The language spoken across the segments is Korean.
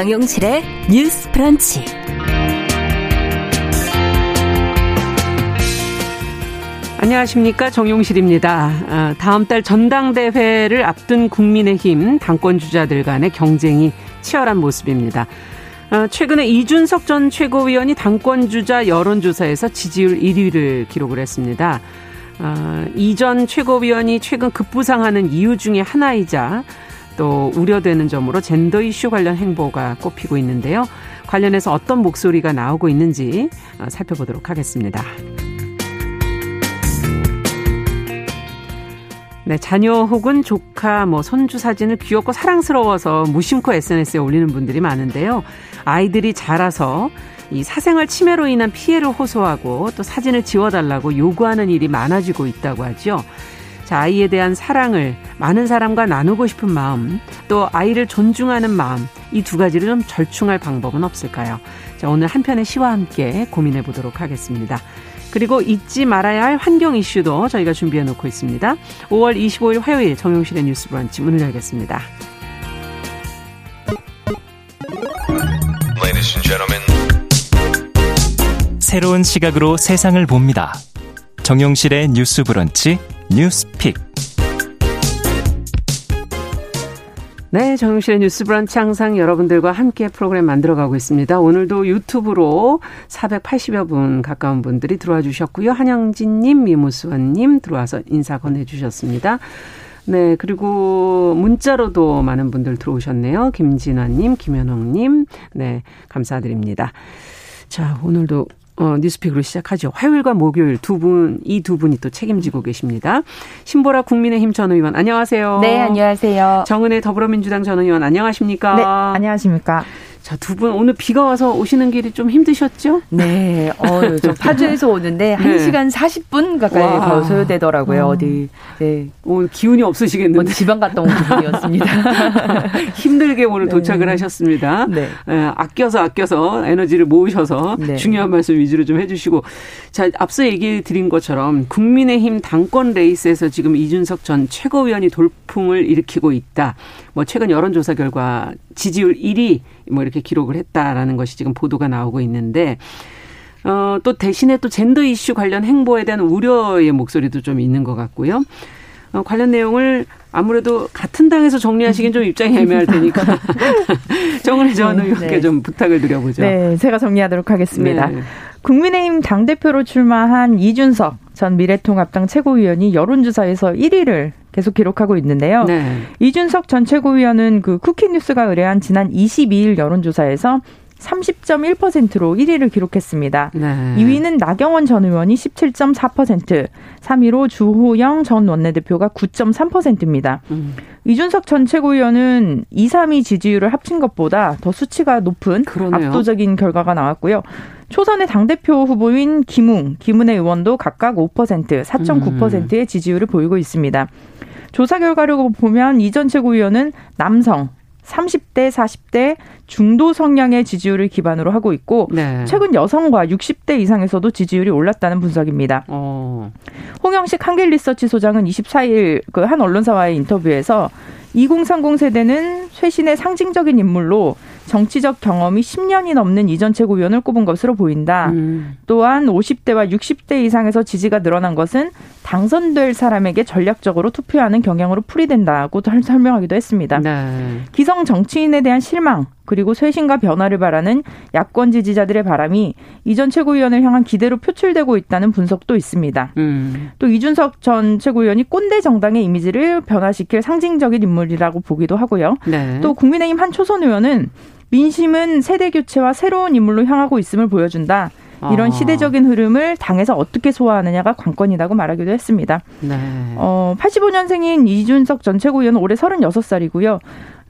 정용실의 뉴스 프런치. 안녕하십니까 정용실입니다. 아, 다음 달 전당대회를 앞둔 국민의힘 당권 주자들 간의 경쟁이 치열한 모습입니다. 아, 최근에 이준석 전 최고위원이 당권 주자 여론조사에서 지지율 1위를 기록을 했습니다. 아, 이전 최고위원이 최근 급부상하는 이유 중에 하나이자 또 우려되는 점으로 젠더 이슈 관련 행보가 꼽히고 있는데요. 관련해서 어떤 목소리가 나오고 있는지 어, 살펴보도록 하겠습니다. 네, 자녀 혹은 조카, 뭐 손주 사진을 귀엽고 사랑스러워서 무심코 SNS에 올리는 분들이 많은데요. 아이들이 자라서 이 사생활 침해로 인한 피해를 호소하고 또 사진을 지워달라고 요구하는 일이 많아지고 있다고 하죠. 자, 아이에 대한 사랑을 많은 사람과 나누고 싶은 마음, 또 아이를 존중하는 마음, 이 두 가지를 좀 절충할 방법은 없을까요? 자, 오늘 한 편의 시와 함께 고민해 보도록 하겠습니다. 그리고 잊지 말아야 할 환경 이슈도 저희가 준비해 놓고 있습니다. 5월 25일 화요일 정용실의 뉴스 브런치 문을 열겠습니다. 새로운 시각으로 세상을 봅니다. 정용실의 뉴스 브런치 뉴스픽. 네, 정용실의 뉴스 브런치 항상 여러분들과 함께 프로그램 만들어가고 있습니다. 오늘도 유튜브로 480여 분 가까운 분들이 들어와 주셨고요. 한영진님, 미무수원님 들어와서 인사 건네주셨습니다. 네, 그리고 문자로도 많은 분들 들어오셨네요. 김진화님, 김현옥님, 네, 감사드립니다. 자, 오늘도 어, 뉴스픽으로 시작하죠. 화요일과 목요일 두 분, 이 두 분이 또 책임지고 계십니다. 신보라 국민의힘 전 의원, 안녕하세요. 네, 안녕하세요. 정은혜 더불어민주당 전 의원, 안녕하십니까? 네, 안녕하십니까? 자, 두 분 오늘 비가 와서 오시는 길이 좀 힘드셨죠? 네. 어, 저 파주에서 오는데 네. 1시간 40분 가까이 더 소요되더라고요. 어. 디 네. 오늘 기운이 없으시겠는데. 지방 갔다 온 기분이었습니다. 힘들게 오늘 네. 도착을 하셨습니다. 네. 네. 아껴서 아껴서 에너지를 모으셔서 네. 중요한 말씀 위주로 좀 해주시고. 자, 앞서 얘기 드린 것처럼 국민의힘 당권 레이스에서 지금 이준석 전 최고위원이 돌풍을 일으키고 있다. 뭐 최근 여론조사 결과 지지율 1위 뭐 이렇게 기록을 했다라는 것이 지금 보도가 나오고 있는데 어, 또 대신에 또 젠더 이슈 관련 행보에 대한 우려의 목소리도 좀 있는 것 같고요. 어, 관련 내용을 아무래도 같은 당에서 정리하시긴 좀 입장이 애매할 테니까 정은혜 전 네, 의원께 네. 좀 부탁을 드려보죠. 네, 제가 정리하도록 하겠습니다. 네. 국민의힘 당대표로 출마한 이준석 전 미래통합당 최고위원이 여론조사에서 1위를 계속 기록하고 있는데요. 네. 이준석 전 최고위원은 그 쿠키뉴스가 의뢰한 지난 22일 여론조사에서 30.1%로 1위를 기록했습니다. 네. 2위는 나경원 전 의원이 17.4%, 3위로 주호영 전 원내대표가 9.3%입니다. 음. 이준석 전 최고위원은 2, 3위 지지율을 합친 것보다 더 수치가 높은 그러네요. 압도적인 결과가 나왔고요. 초선의 당대표 후보인 김웅, 김은혜 의원도 각각 5%, 4.9%의 지지율을 보이고 있습니다. 조사 결과를 보면 이전 최고위원은 남성, 30대, 40대 중도 성향의 지지율을 기반으로 하고 있고 네. 최근 여성과 60대 이상에서도 지지율이 올랐다는 분석입니다. 어. 홍영식 한길리서치 소장은 24일 그 한 언론사와의 인터뷰에서 2030 세대는 쇄신의 상징적인 인물로 정치적 경험이 10년이 넘는 이전 최고위원을 꼽은 것으로 보인다. 음. 또한 50대와 60대 이상에서 지지가 늘어난 것은 당선될 사람에게 전략적으로 투표하는 경향으로 풀이된다고 설명하기도 했습니다. 네. 기성 정치인에 대한 실망 그리고 쇄신과 변화를 바라는 야권 지지자들의 바람이 이전 최고위원을 향한 기대로 표출되고 있다는 분석도 있습니다. 음. 또 이준석 전 최고위원이 꼰대 정당의 이미지를 변화시킬 상징적인 인물이라고 보기도 하고요. 네. 또 국민의힘 한 초선 의원은 민심은 세대 교체와 새로운 인물로 향하고 있음을 보여준다. 이런 아. 시대적인 흐름을 당에서 어떻게 소화하느냐가 관건이라고 말하기도 했습니다. 네. 어, 85년생인 이준석 전 최고위원은 올해 36살이고요.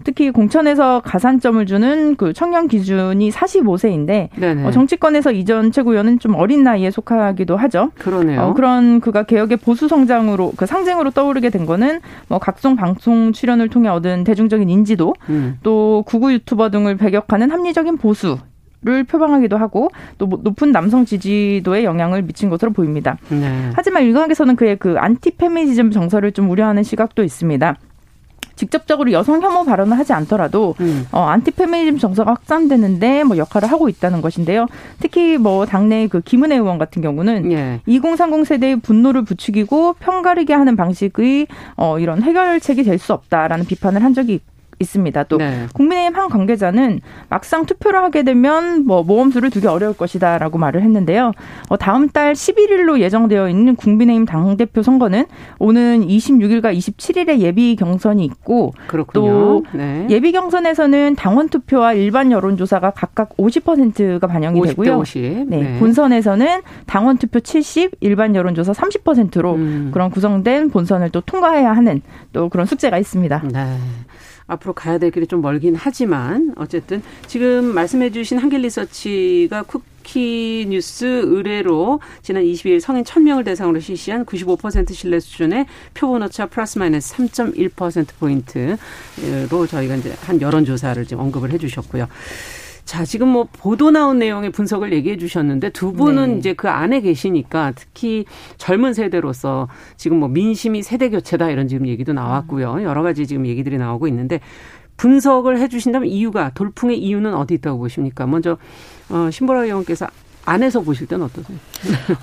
특히 공천에서 가산점을 주는 그 청년 기준이 45세인데 어, 정치권에서 이전 최고위원은 좀 어린 나이에 속하기도 하죠. 그러네요. 어, 그런 그가 개혁의 보수 성장으로 그 상징으로 떠오르게 된 거는 뭐 각종 방송 출연을 통해 얻은 대중적인 인지도 음. 또 극우 유튜버 등을 배격하는 합리적인 보수 를 표방하기도 하고 또 높은 남성 지지도에 영향을 미친 것으로 보입니다. 네. 하지만 일각에서는 그의 그 안티 페미니즘 정서를 좀 우려하는 시각도 있습니다. 직접적으로 여성 혐오 발언을 하지 않더라도 음. 어, 안티 페미니즘 정서가 확산되는데 뭐 역할을 하고 있다는 것인데요. 특히 뭐 당내 그 김은혜 의원 같은 경우는 예. 2030 세대의 분노를 부추기고 편가르게 하는 방식의 어, 이런 해결책이 될 수 없다라는 비판을 한 적이 있습니다. 또 네. 국민의힘 한 관계자는 막상 투표를 하게 되면 뭐 모험수를 두기 어려울 것이다라고 말을 했는데요. 어, 다음 달 11일로 예정되어 있는 국민의힘 당 대표 선거는 오는 26일과 27일에 예비 경선이 있고 그렇군요. 또 네. 예비 경선에서는 당원 투표와 일반 여론조사가 각각 50%가 반영이 되고요. 50. 네. 네. 본선에서는 당원 투표 70, 일반 여론조사 30%로 음. 그런 구성된 본선을 또 통과해야 하는 또 그런 숙제가 있습니다. 네. 앞으로 가야 될 길이 좀 멀긴 하지만 어쨌든 지금 말씀해 주신 한길 리서치가 쿠키 뉴스 의뢰로 지난 22일 성인 1000명을 대상으로 실시한 95% 신뢰 수준의 표본 오차 플러스 마이너스 3.1%포인트로 저희가 이제 한 여론 조사를 지금 언급을 해 주셨고요. 자, 지금 뭐 보도 나온 내용의 분석을 얘기해 주셨는데 두 분은 네. 이제 그 안에 계시니까 특히 젊은 세대로서 지금 뭐 민심이 세대 교체다 이런 지금 얘기도 나왔고요. 여러 가지 지금 얘기들이 나오고 있는데 분석을 해 주신다면 이유가 돌풍의 이유는 어디 있다고 보십니까? 먼저 어 신보라 의원께서 안에서 보실 때는 어떠세요?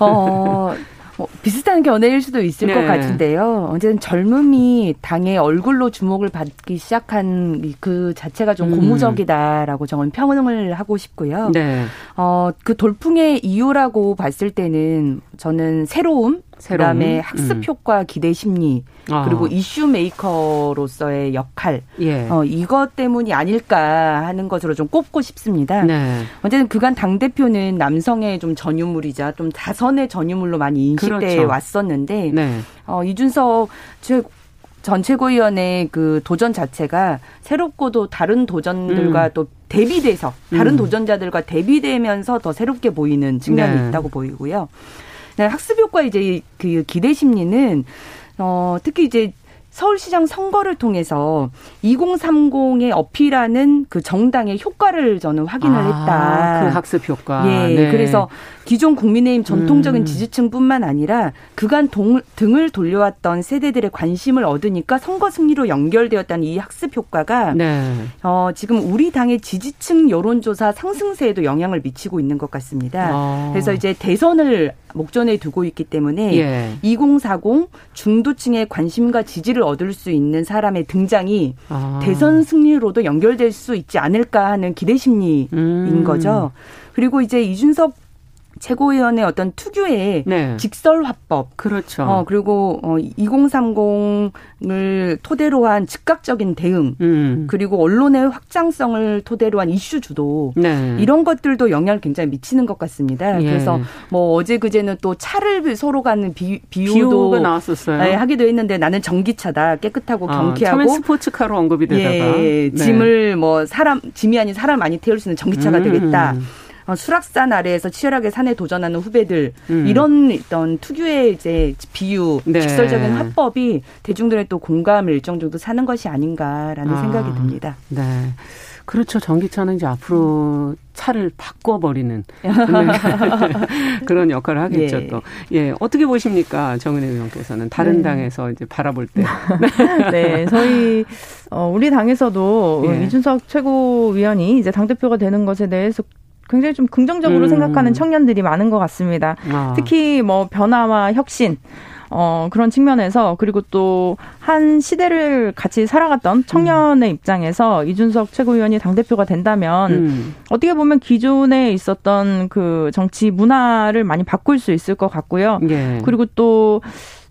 어, 뭐 비슷한 견해일 수도 있을 네. 것 같은데요. 어쨌든 젊음이 당의 얼굴로 주목을 받기 시작한 그 자체가 좀 음. 고무적이다라고 저는 평을 하고 싶고요. 네. 어, 그 돌풍의 이유라고 봤을 때는 저는 새로움, 그다음에 학습 음. 효과 기대 심리 아. 그리고 이슈 메이커로서의 역할 예. 어, 이것 때문이 아닐까 하는 것으로 좀 꼽고 싶습니다. 네. 어쨌든 그간 당 대표는 남성의 좀 전유물이자 좀 다선의 전유물로 많이 인식돼 그렇죠. 왔었는데 네. 어, 이준석 전 최고위원의 그 도전 자체가 새롭고도 다른 도전들과 음. 또 대비돼서 다른 음. 도전자들과 대비되면서 더 새롭게 보이는 측면이 네. 있다고 보이고요. 네, 학습 효과 이제 그 기대 심리는 어 특히 이제 서울시장 선거를 통해서 2030에 어필하는 그 정당의 효과를 저는 확인을 아, 했다. 그 학습 효과. 예. 네. 그래서 기존 국민의힘 전통적인 음. 지지층뿐만 아니라 그간 동, 등을 돌려왔던 세대들의 관심을 얻으니까 선거 승리로 연결되었다는 이 학습 효과가 네. 어, 지금 우리 당의 지지층 여론조사 상승세에도 영향을 미치고 있는 것 같습니다. 어. 그래서 이제 대선을 목전에 두고 있기 때문에 예. 2040 중도층의 관심과 지지를 얻을 수 있는 사람의 등장이 아. 대선 승리로도 연결될 수 있지 않을까 하는 기대 심리인 음. 거죠. 그리고 이제 이준석 최고위원의 어떤 특유의 네. 직설 화법. 그렇죠. 어, 그리고 어, 2030을 토대로 한 즉각적인 대응. 음. 그리고 언론의 확장성을 토대로 한 이슈 주도. 네. 이런 것들도 영향을 굉장히 미치는 것 같습니다. 예. 그래서 뭐 어제 그제는 또 차를 서로 가는 비, 비유도 나왔었어요. 네, 하기도 했는데 나는 전기차다. 깨끗하고 아, 경쾌하고. 처음엔 스포츠카로 언급이 되다가. 예, 네. 짐을 뭐 사람 짐이 아닌 사람 많이 태울 수 있는 전기차가 음. 되겠다. 어, 수락산 아래에서 치열하게 산에 도전하는 후배들 음. 이런 어떤 특유의 이제 비유, 네. 직설적인 화법이 대중들의 또 공감을 일정 정도 사는 것이 아닌가라는 아, 생각이 듭니다. 네. 그렇죠. 전기차는 이제 앞으로 차를 바꿔버리는 그런 역할을 하겠죠. 예. 또 예, 어떻게 보십니까, 정은혜 의원께서는 다른 네. 당에서 이제 바라볼 때. 네, 저희 어, 우리 당에서도 예. 이준석 최고위원이 이제 당 대표가 되는 것에 대해서 굉장히 좀 긍정적으로 음. 생각하는 청년들이 많은 것 같습니다. 아. 특히 뭐 변화와 혁신, 어, 그런 측면에서 그리고 또 한 시대를 같이 살아갔던 청년의 음. 입장에서 이준석 최고위원이 당대표가 된다면 음. 어떻게 보면 기존에 있었던 그 정치 문화를 많이 바꿀 수 있을 것 같고요. 예. 그리고 또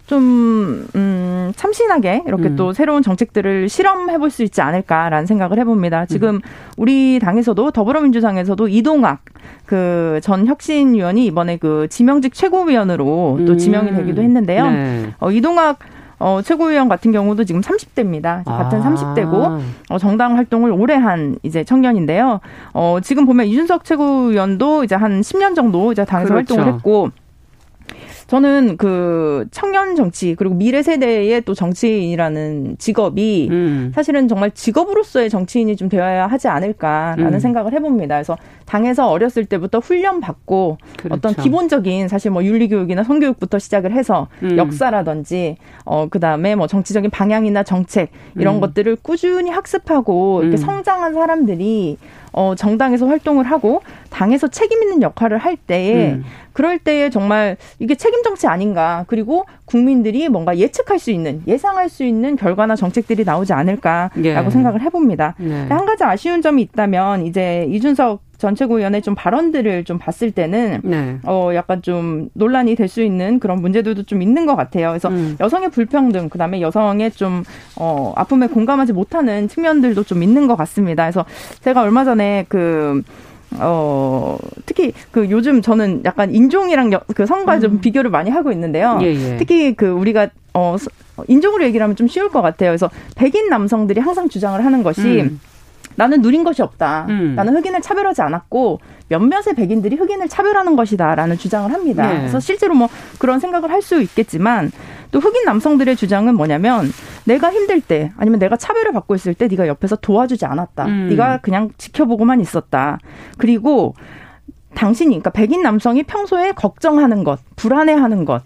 좀, 음, 참신하게 이렇게 음. 또 새로운 정책들을 실험해 볼 수 있지 않을까라는 생각을 해봅니다. 지금 음. 우리 당에서도 더불어민주당에서도 이동학 그 전 혁신위원이 이번에 그 지명직 최고위원으로 또 음. 지명이 되기도 했는데요. 네. 어, 이동학 어, 최고위원 같은 경우도 지금 30대입니다. 같은 아. 30대고, 어, 정당 활동을 오래 한 이제 청년인데요. 어, 지금 보면 이준석 최고위원도 이제 한 10년 정도 이제 당에서 그렇죠. 활동을 했고, 저는 그 청년 정치 그리고 미래 세대의 또 정치인이라는 직업이 음. 사실은 정말 직업으로서의 정치인이 좀 되어야 하지 않을까라는 음. 생각을 해봅니다. 그래서 당에서 어렸을 때부터 훈련 받고 그렇죠. 어떤 기본적인 사실 뭐 윤리 교육이나 성교육부터 시작을 해서 음. 역사라든지 어 그다음에 뭐 정치적인 방향이나 정책 이런 음. 것들을 꾸준히 학습하고 이렇게 음. 성장한 사람들이 어, 정당에서 활동을 하고 당에서 책임 있는 역할을 할 때에 음. 그럴 때에 정말 이게 책임 정치 아닌가 그리고 국민들이 뭔가 예측할 수 있는 예상할 수 있는 결과나 정책들이 나오지 않을까라고 예. 생각을 해봅니다. 예. 한 가지 아쉬운 점이 있다면 이제 이준석 전체구위원회 좀 발언들을 좀 봤을 때는 네. 어 약간 좀 논란이 될 수 있는 그런 문제들도 좀 있는 것 같아요. 그래서 음. 여성의 불평등, 그다음에 여성의 좀어 아픔에 공감하지 못하는 측면들도 좀 있는 것 같습니다. 그래서 제가 얼마 전에 그 어, 특히 그 요즘 저는 약간 인종이랑 여, 그 성과 음. 좀 비교를 많이 하고 있는데요. 예, 예. 특히 그 우리가 어, 인종으로 얘기를 하면 좀 쉬울 것 같아요. 그래서 백인 남성들이 항상 주장을 하는 것이 음. 나는 누린 것이 없다. 음. 나는 흑인을 차별하지 않았고 몇몇의 백인들이 흑인을 차별하는 것이다라는 주장을 합니다. 네. 그래서 실제로 뭐 그런 생각을 할 수 있겠지만 또 흑인 남성들의 주장은 뭐냐면 내가 힘들 때 아니면 내가 차별을 받고 있을 때 네가 옆에서 도와주지 않았다. 음. 네가 그냥 지켜보고만 있었다. 그리고 당신이 그러니까 백인 남성이 평소에 걱정하는 것, 불안해하는 것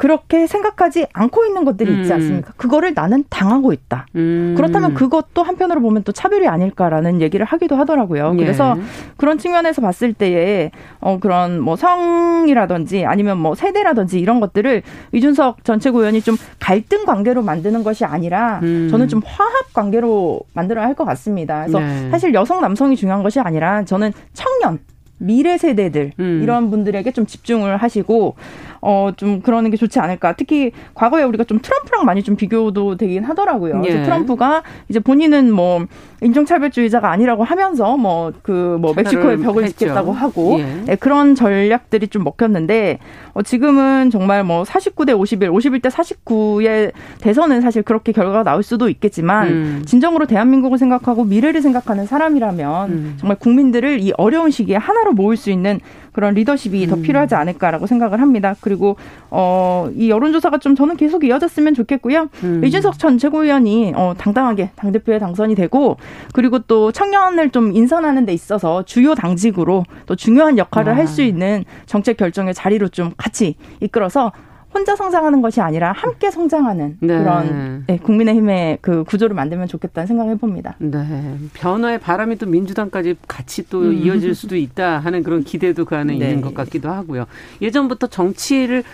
그렇게 생각하지 않고 있는 것들이 있지 음. 않습니까? 그거를 나는 당하고 있다. 음. 그렇다면 그것도 한편으로 보면 또 차별이 아닐까라는 얘기를 하기도 하더라고요. 예. 그래서 그런 측면에서 봤을 때에 어 그런 뭐 성이라든지 아니면 뭐 세대라든지 이런 것들을 이준석 전체구의원이 좀 갈등 관계로 만드는 것이 아니라 음. 저는 좀 화합 관계로 만들어야 할 것 같습니다. 그래서 네. 사실 여성 남성이 중요한 것이 아니라 저는 청년 미래 세대들 음. 이런 분들에게 좀 집중을 하시고 어, 좀 그러는 게 좋지 않을까. 특히 과거에 우리가 좀 트럼프랑 많이 좀 비교도 되긴 하더라고요. 예. 트럼프가 이제 본인은 뭐 인종차별주의자가 아니라고 하면서 뭐 그뭐 그 뭐 멕시코에 벽을 했죠. 짓겠다고 하고 예. 네, 그런 전략들이 좀 먹혔는데 어, 지금은 정말 뭐 49대 51, 51대 49의 대선은 사실 그렇게 결과가 나올 수도 있겠지만 음. 진정으로 대한민국을 생각하고 미래를 생각하는 사람이라면 음. 정말 국민들을 이 어려운 시기에 하나로 모을 수 있는 그런 리더십이 음. 더 필요하지 않을까라고 생각을 합니다. 그리고 어, 이 여론조사가 좀 저는 계속 이어졌으면 좋겠고요. 음. 이준석 전 최고위원이 어, 당당하게 당 대표에 당선이 되고 그리고 또 청년을 좀 인선하는 데 있어서 주요 당직으로 또 중요한 역할을 아. 할수 있는 정책 결정의 자리로 좀 같이 이끌어서 혼자 성장하는 것이 아니라 함께 성장하는 네. 그런 네, 국민의힘의 그 구조를 만들면 좋겠다는 생각을 해봅니다. 네. 변화의 바람이 또 민주당까지 같이 또 음. 이어질 수도 있다 하는 그런 기대도 그 안에 네. 있는 것 같기도 하고요. 예전부터 정치를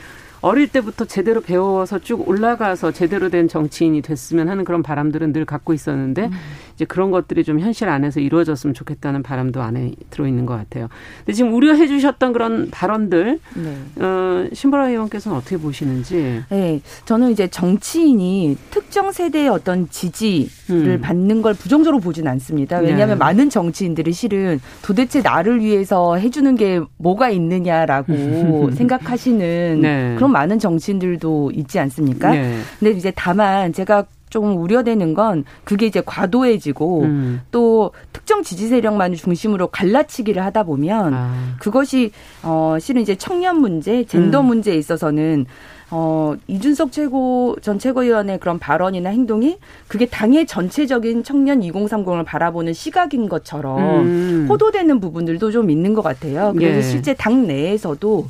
어릴 때부터 제대로 배워서 쭉 올라가서 제대로 된 정치인이 됐으면 하는 그런 바람들은 늘 갖고 있었는데 음. 이제 그런 것들이 좀 현실 안에서 이루어졌으면 좋겠다는 바람도 안에 들어 있는 것 같아요. 근데 지금 우려해 주셨던 그런 발언들 네. 어, 신보라 의원께서는 어떻게 보시는지? 네, 저는 이제 정치인이 특정 세대의 어떤 지지를 음. 받는 걸 부정적으로 보진 않습니다. 왜냐하면 네. 많은 정치인들이 실은 도대체 나를 위해서 해주는 게 뭐가 있느냐라고 생각하시는 네. 그런 많은 정치인들도 있지 않습니까? 네. 근데 이제 다만 제가 조금 우려되는 건 그게 이제 과도해지고 음. 또 특정 지지 세력만을 중심으로 갈라치기를 하다 보면 아. 그것이 어 실은 이제 청년 문제, 젠더 음. 문제에 있어서는 어, 이준석 최고, 전 최고위원의 그런 발언이나 행동이 그게 당의 전체적인 청년 2030을 바라보는 시각인 것처럼 음. 호도되는 부분들도 좀 있는 것 같아요. 그래서 예. 실제 당 내에서도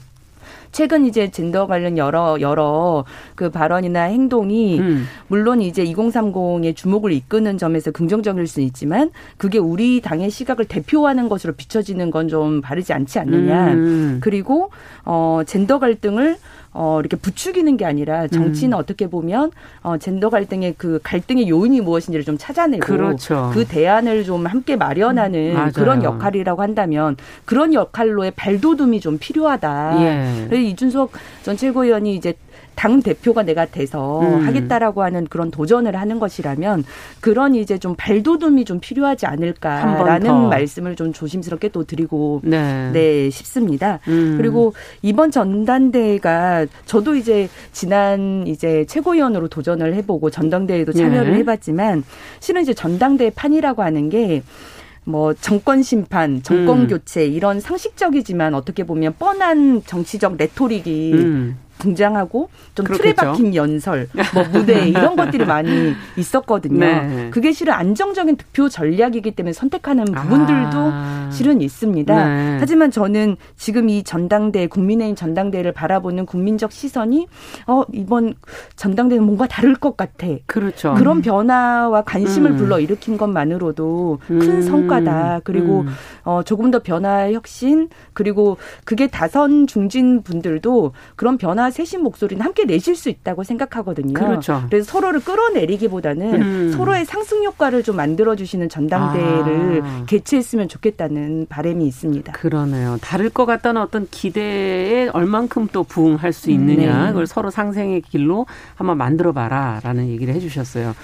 최근 이제 젠더 관련 여러 여러 그 발언이나 행동이 음. 물론 이제 2030의 주목을 이끄는 점에서 긍정적일 수 있지만 그게 우리 당의 시각을 대표하는 것으로 비춰지는 건 좀 바르지 않지 않느냐. 음. 그리고 어 젠더 갈등을 어, 이렇게 부추기는 게 아니라 정치는 음. 어떻게 보면 어, 젠더 갈등의 그 갈등의 요인이 무엇인지를 좀 찾아내고 그렇죠. 그 대안을 좀 함께 마련하는 음, 그런 역할이라고 한다면 그런 역할로의 발돋움이 좀 필요하다. 예. 그래서 이준석 전 최고위원이 이제 당 대표가 내가 돼서 음. 하겠다라고 하는 그런 도전을 하는 것이라면 그런 이제 좀 발돋움이 좀 필요하지 않을까라는 말씀을 좀 조심스럽게 또 드리고 네, 네 싶습니다. 음. 그리고 이번 전당대회가 저도 이제 지난 이제 최고위원으로 도전을 해보고 전당대회도 참여를 네. 해봤지만 실은 이제 전당대회 판이라고 하는 게뭐 정권 심판, 정권 음. 교체 이런 상식적이지만 어떻게 보면 뻔한 정치적 레토릭이 음. 등장하고 좀 그렇겠죠. 틀에 박힌 연설, 뭐 무대 이런 것들이 많이 있었거든요. 네. 그게 실은 안정적인 득표 전략이기 때문에 선택하는 부분들도 아. 실은 있습니다. 네. 하지만 저는 지금 이 전당대 국민의힘 전당대를 바라보는 국민적 시선이 어 이번 전당대는 뭔가 다를 것 같아. 그렇죠. 그런 변화와 관심을 음. 불러 일으킨 것만으로도 큰 음. 성과다. 그리고 음. 어 조금 더 변화 혁신 그리고 그게 다선 중진 분들도 그런 변화 세신 목소리는 함께 내실 수 있다고 생각하거든요. 그렇죠. 그래서 서로를 끌어내리기보다는 음. 서로의 상승 효과를 좀 만들어 주시는 전당대회를 아. 개최했으면 좋겠다는 바람이 있습니다. 그러네요. 다를 것 같다는 어떤 기대에 얼만큼 또 부응할 수 있느냐 네. 그걸 서로 상생의 길로 한번 만들어 봐라라는 얘기를 해주셨어요.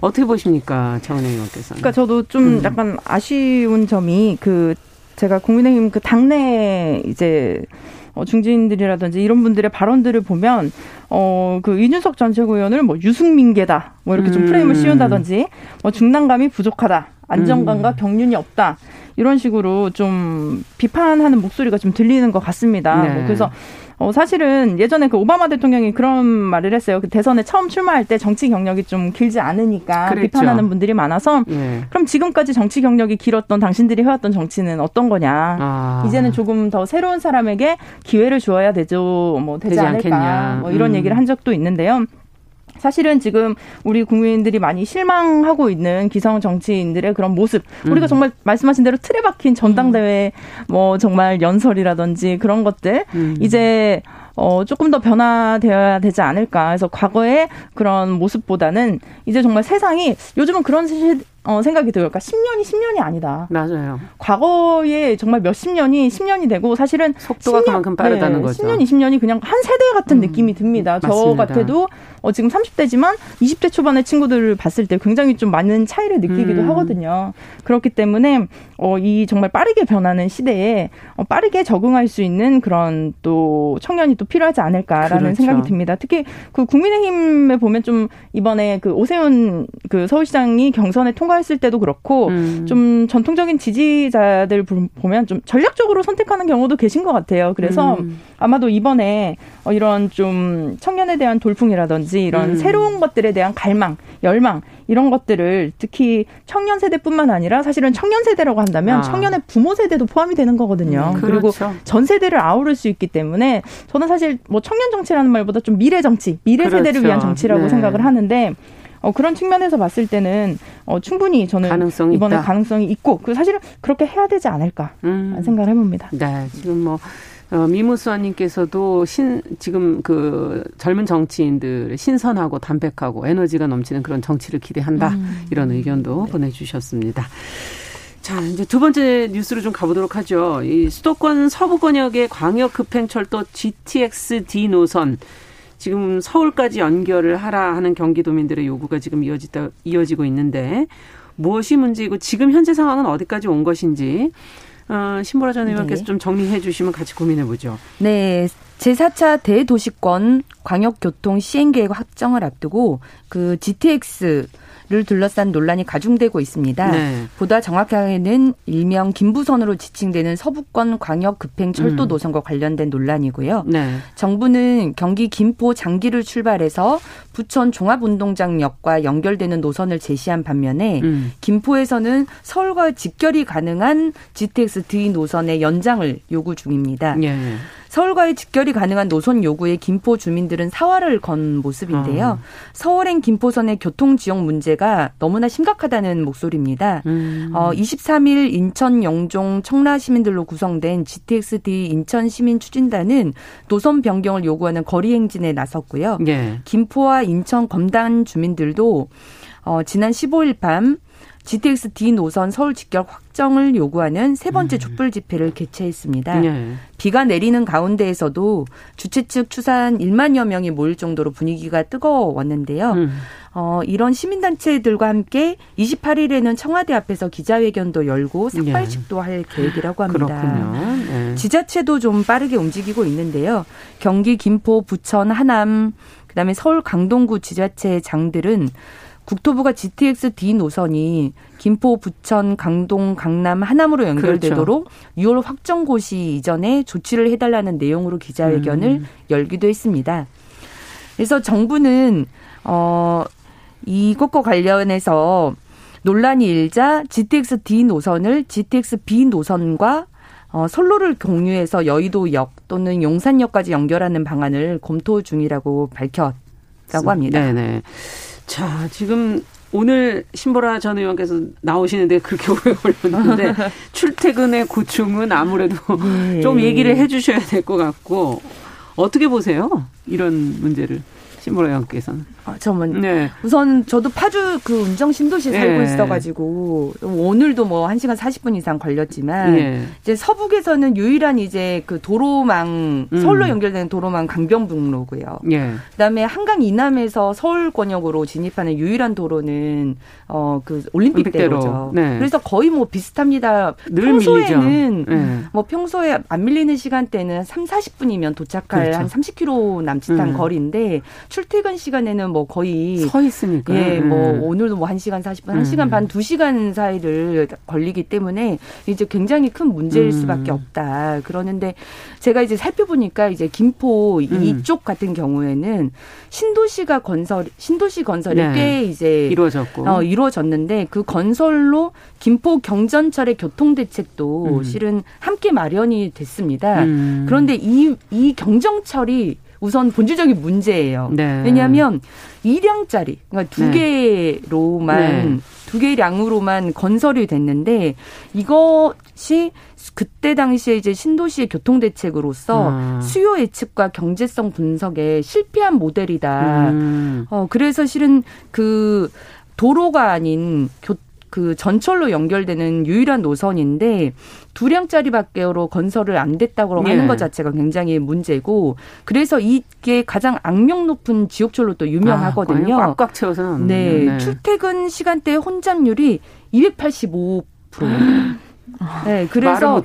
어떻게 보십니까, 정은혜 의원께서는? 그러니까 저도 좀 음. 약간 아쉬운 점이 그 제가 국민의힘 그 당내 이제 어, 중진들이라든지 이런 분들의 발언들을 보면 어, 그 이준석 전 최고위원을 뭐 유승민계다 뭐 이렇게 좀 프레임을 음. 씌운다든지 뭐 중량감이 부족하다 안정감과 음. 경륜이 없다 이런 식으로 좀 비판하는 목소리가 좀 들리는 것 같습니다. 네. 뭐 그래서 어, 사실은 예전에 그 오바마 대통령이 그런 말을 했어요. 그 대선에 처음 출마할 때 정치 경력이 좀 길지 않으니까 그랬죠. 비판하는 분들이 많아서 네. 그럼 지금까지 정치 경력이 길었던 당신들이 해왔던 정치는 어떤 거냐. 아. 이제는 조금 더 새로운 사람에게 기회를 주어야 되죠. 뭐 되지, 되지 않을까. 않겠냐. 뭐 이런 음. 얘기를 한 적도 있는데요. 사실은 지금 우리 국민들이 많이 실망하고 있는 기성 정치인들의 그런 모습. 우리가 음. 정말 말씀하신 대로 틀에 박힌 전당대회 뭐 정말 연설이라든지 그런 것들 음. 이제 어, 조금 더 변화되어야 되지 않을까. 그래서 과거의 그런 모습보다는 이제 정말 세상이 요즘은 그런 어, 생각이 들어요. 그러니까 10년이 10년이 아니다. 맞아요. 과거에 정말 몇십 년이 10년이 되고 사실은 속도가 10년, 그만큼 빠르다는 네, 거죠. 10년, 20년이 그냥 한 세대 같은 음, 느낌이 듭니다. 맞습니다. 저 같아도 어, 지금 30대지만 20대 초반의 친구들을 봤을 때 굉장히 좀 많은 차이를 느끼기도 음. 하거든요. 그렇기 때문에 어, 이 정말 빠르게 변하는 시대에 어, 빠르게 적응할 수 있는 그런 또 청년이 또 필요하지 않을까라는 그렇죠. 생각이 듭니다. 특히 그 국민의힘에 보면 좀 이번에 그 오세훈 그 서울시장이 경선에 통 통과했을 때도 그렇고 음. 좀 전통적인 지지자들 보면 좀 전략적으로 선택하는 경우도 계신 것 같아요. 그래서 음. 아마도 이번에 어, 이런 좀 청년에 대한 돌풍이라든지 이런 음. 새로운 것들에 대한 갈망, 열망 이런 것들을 특히 청년 세대뿐만 아니라 사실은 청년 세대라고 한다면 아. 청년의 부모 세대도 포함이 되는 거거든요. 음, 그리고 그렇죠. 전 세대를 아우를 수 있기 때문에 저는 사실 뭐 청년 정치라는 말보다 좀 미래 정치, 미래 그렇죠. 세대를 위한 정치라고 네. 생각을 하는데 어, 그런 측면에서 봤을 때는 어, 충분히 저는 가능성이 이번에 있다. 가능성이 있고 그 사실은 그렇게 해야 되지 않을까 음. 생각을 해봅니다. 네, 지금 뭐 어, 미무수아님께서도 신 지금 그 젊은 정치인들 신선하고 담백하고 에너지가 넘치는 그런 정치를 기대한다 음. 이런 의견도 네. 보내주셨습니다. 자, 이제 두 번째 뉴스로 좀 가보도록 하죠. 이 수도권 서부 권역의 광역 급행철도 GTX-D 노선 지금 서울까지 연결을 하라 하는 경기도민들의 요구가 지금 이어지다 이어지고 있는데 무엇이 문제이고 지금 현재 상황은 어디까지 온 것인지 어, 신보라 전 의원께서 네. 좀 정리해 주시면 같이 고민해 보죠. 네. 제4차 대도시권 광역교통 시행계획 확정을 앞두고 그 GTX 를 둘러싼 논란이 가중되고 있습니다. 네. 보다 정확하게는 일명 김부선으로 지칭되는 서부권 광역 급행 철도 음. 노선과 관련된 논란이고요. 네. 정부는 경기 김포 장기를 출발해서 부천 종합운동장역과 연결되는 노선을 제시한 반면에 음. 김포에서는 서울과 직결이 가능한 GTX D 노선의 연장을 요구 중입니다. 네. 서울과의 직결이 가능한 노선 요구에 김포 주민들은 사활을 건 모습인데요. 어. 서울행 김포선의 교통 지역 문제가 너무나 심각하다는 목소리입니다. 음. 어, 23일 인천 영종 청라 시민들로 구성된 GTX-D 인천 시민 추진단은 노선 변경을 요구하는 거리 행진에 나섰고요. 예. 김포와 인천 검단 주민들도 어, 지난 15일 밤 GTX D 노선 서울 직결 확정을 요구하는 세 번째 음. 촛불 집회를 개최했습니다. 네. 비가 내리는 가운데에서도 주최 측 추산 1만여 명이 모일 정도로 분위기가 뜨거웠는데요. 음. 어, 이런 시민단체들과 함께 28일에는 청와대 앞에서 기자회견도 열고 삭발식도 네. 할 계획이라고 합니다. 그렇군요. 네. 지자체도 좀 빠르게 움직이고 있는데요. 경기, 김포, 부천, 하남, 그다음에 서울 강동구 지자체 장들은 국토부가 GTX D 노선이 김포, 부천, 강동, 강남, 하남으로 연결되도록 그렇죠. 6월 확정고시 이전에 조치를 해달라는 내용으로 기자회견을 음. 열기도 했습니다. 그래서 정부는 어 이것과 관련해서 논란이 일자 GTX D 노선을 GTX B 노선과 어, 선로를 공유해서 여의도역 또는 용산역까지 연결하는 방안을 검토 중이라고 밝혔다고 합니다. 네네. 자, 지금 오늘 신보라 전 의원께서 나오시는데 그렇게 오래 걸렸는데 출퇴근의 고충은 아무래도 예. 좀 얘기를 해 주셔야 될 것 같고 어떻게 보세요? 이런 문제를. 신보라 의원께서는. 아, 잠깐만. 네. 우선 저도 파주 그 운정 신도시에 살고 네. 있어가지고 오늘도 뭐 1 시간 40분 이상 걸렸지만 네. 이제 서북에서는 유일한 이제 그 도로망 음. 서울로 연결되는 도로망 강변북로고요. 예. 그다음에 한강 이남에서 서울 권역으로 진입하는 유일한 도로는 어 그 올림픽대로죠. 네. 그래서 거의 뭐 비슷합니다. 평소에는 네. 뭐 평소에 안 밀리는 시간대는 3, 40분이면 도착할 그렇죠. 한 30km 남짓한 음. 거리인데 출퇴근 시간에는 뭐 거의 서 있으니까. 예, 뭐 음. 오늘도 뭐 1시간 40분, 1시간 음. 반, 2시간 사이를 걸리기 때문에 이제 굉장히 큰 문제일 음. 수밖에 없다. 그러는데 제가 이제 살펴보니까 이제 김포 음. 이쪽 같은 경우에는 신도시가 건설 신도시 건설이 네. 꽤 이제 이루어졌고 어, 이루어졌는데 그 건설로 김포 경전철의 교통 대책도 음. 실은 함께 마련이 됐습니다. 음. 그런데 이 이 경정철이 우선 본질적인 문제예요. 네. 왜냐하면 2량짜리 그러니까 두 네. 개로만 네. 두 개량으로만 건설이 됐는데 이것이 그때 당시에 이제 신도시의 교통 대책으로서 아. 수요 예측과 경제성 분석에 실패한 모델이다. 음. 어 그래서 실은 그 도로가 아닌 교 그 전철로 연결되는 유일한 노선인데 두 량짜리밖에로 건설을 안 됐다고 네. 하는 것 자체가 굉장히 문제고 그래서 이게 가장 악명 높은 지옥철로 또 유명하거든요. 아, 꽉꽉 채워서 네, 네. 출퇴근 시간대 혼잡률이 285%. 네, 그래서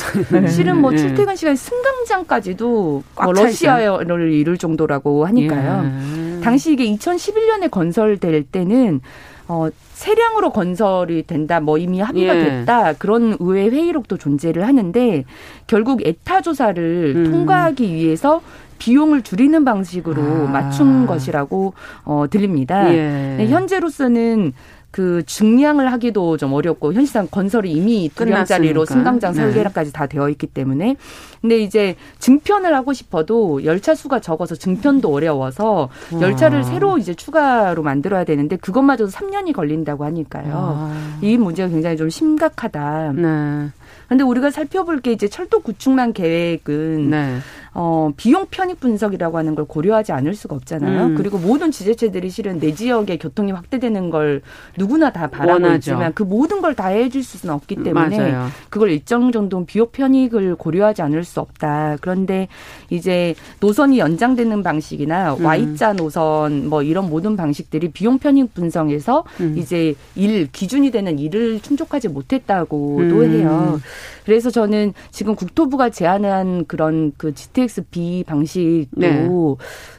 실은 뭐 네. 출퇴근 시간 승강장까지도 뭐 러시아를 이룰 정도라고 하니까요. 예. 당시 이게 2011년에 건설될 때는 어, 세량으로 건설이 된다, 뭐 이미 합의가 예. 됐다 그런 의회 회의록도 존재를 하는데 결국 에타 조사를 음. 통과하기 위해서 비용을 줄이는 방식으로 아. 맞춘 것이라고 어, 들립니다. 예. 네, 현재로서는 그 증량을 하기도 좀 어렵고 현실상 건설이 이미 두 명짜리로 승강장 네. 설계까지 다 되어 있기 때문에 근데 이제 증편을 하고 싶어도 열차 수가 적어서 증편도 어려워서 와. 열차를 새로 이제 추가로 만들어야 되는데 그것마저도 3년이 걸린다고 하니까요. 와. 이 문제가 굉장히 좀 심각하다. 네. 근데 우리가 살펴볼 게 이제 철도 구축만 계획은 네. 어, 비용 편익 분석이라고 하는 걸 고려하지 않을 수가 없잖아요. 음. 그리고 모든 지자체들이 실은 내 지역의 교통이 확대되는 걸 누구나 다 바라고. 있지만 그 모든 걸 다 해줄 수는 없기 때문에 맞아요. 그걸 일정 정도 비용 편익을 고려하지 않을 수 없다. 그런데 이제 노선이 연장되는 방식이나 음. Y자 노선 뭐 이런 모든 방식들이 비용 편익 분석에서 음. 이제 일 기준이 되는 일을 충족하지 못했다고도 음. 해요. 그래서 저는 지금 국토부가 제안한 그런 그 GTX-B 방식도 네.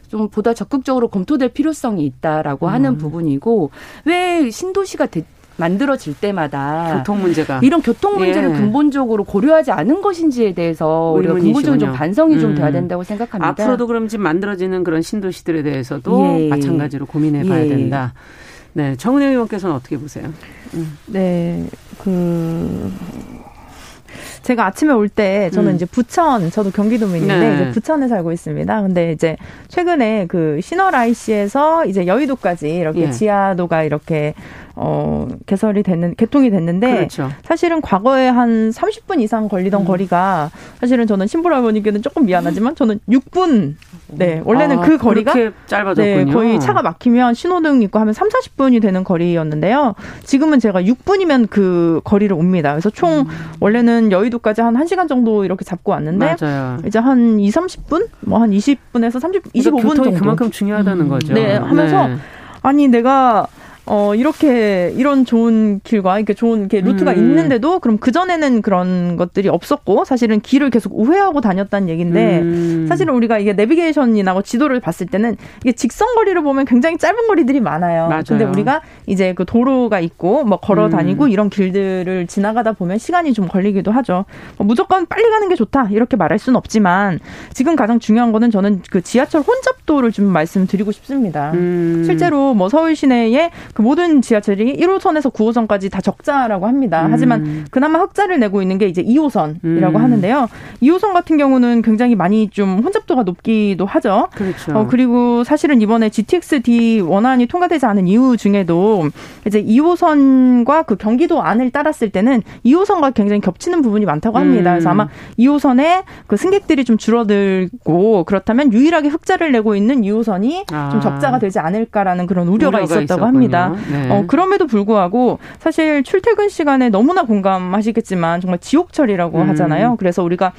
좀 보다 적극적으로 검토될 필요성이 있다라고 음. 하는 부분이고 왜 신도시가 되, 만들어질 때마다 교통 문제가 이런 교통 문제를 예. 근본적으로 고려하지 않은 것인지에 대해서 우리가 근본적인 좀 반성이 음. 좀 돼야 된다고 생각합니다. 앞으로도 그럼 지금 만들어지는 그런 신도시들에 대해서도 예. 마찬가지로 고민해 봐야 예. 된다. 네, 정은혜 의원께서는 어떻게 보세요? 음. 네, 그 제가 아침에 올 때 저는 음. 이제 부천, 저도 경기도민인데 네. 이제 부천에 살고 있습니다. 근데 이제 최근에 그 신월 IC에서 이제 여의도까지 이렇게 예. 지하도가 이렇게 어, 개설이 됐는, 개통이 됐는데. 그렇죠. 사실은 과거에 한 30분 이상 걸리던 음. 거리가 사실은 저는 신보라 의원님께는 조금 미안하지만 저는 6분. 네. 원래는 아, 그 거리가. 짧아졌군요. 네, 거의 차가 막히면 신호등 있고 하면 3, 40분이 되는 거리였는데요. 지금은 제가 6분이면 그 거리를 옵니다. 그래서 총 음. 원래는 여의도까지 한 1시간 정도 이렇게 잡고 왔는데. 맞아요. 이제 한 2, 30분? 뭐 한 20분에서 30, 25분 정도. 그만큼 중요하다는 음. 거죠. 네. 하면서 네. 아니 내가 어, 이렇게 이런 좋은 길과 이렇게 좋은 이렇게 루트가 음. 있는데도 그럼 그전에는 그런 것들이 없었고 사실은 길을 계속 우회하고 다녔다는 얘기인데 음. 사실은 우리가 이게 내비게이션이나 뭐 지도를 봤을 때는 이게 직선 거리를 보면 굉장히 짧은 거리들이 많아요. 맞아요. 근데 우리가 이제 그 도로가 있고 뭐 걸어 음. 다니고 음. 이런 길들을 지나가다 보면 시간이 좀 걸리기도 하죠. 뭐 무조건 빨리 가는 게 좋다 이렇게 말할 수는 없지만 지금 가장 중요한 거는 저는 그 지하철 혼잡도를 좀 말씀드리고 싶습니다. 음. 실제로 뭐 서울 시내에 그 모든 지하철이 1호선에서 9호선까지 다 적자라고 합니다. 음. 하지만 그나마 흑자를 내고 있는 게 이제 2호선이라고 음. 하는데요. 2호선 같은 경우는 굉장히 많이 좀 혼잡도가 높기도 하죠. 그렇죠. 어, 그리고 사실은 이번에 GTX-D 원안이 통과되지 않은 이유 중에도 이제 2호선과 그 경기도 안을 따랐을 때는 2호선과 굉장히 겹치는 부분이 많다고 합니다. 음. 그래서 아마 2호선에 그 승객들이 좀 줄어들고 그렇다면 유일하게 흑자를 내고 있는 2호선이 아. 좀 적자가 되지 않을까라는 그런 우려가, 우려가 있었다고 있었군요. 합니다. 네. 어, 그럼에도 불구하고 사실 출퇴근 시간에 너무나 공감하시겠지만 정말 지옥철이라고 음. 하잖아요. 그래서 우리가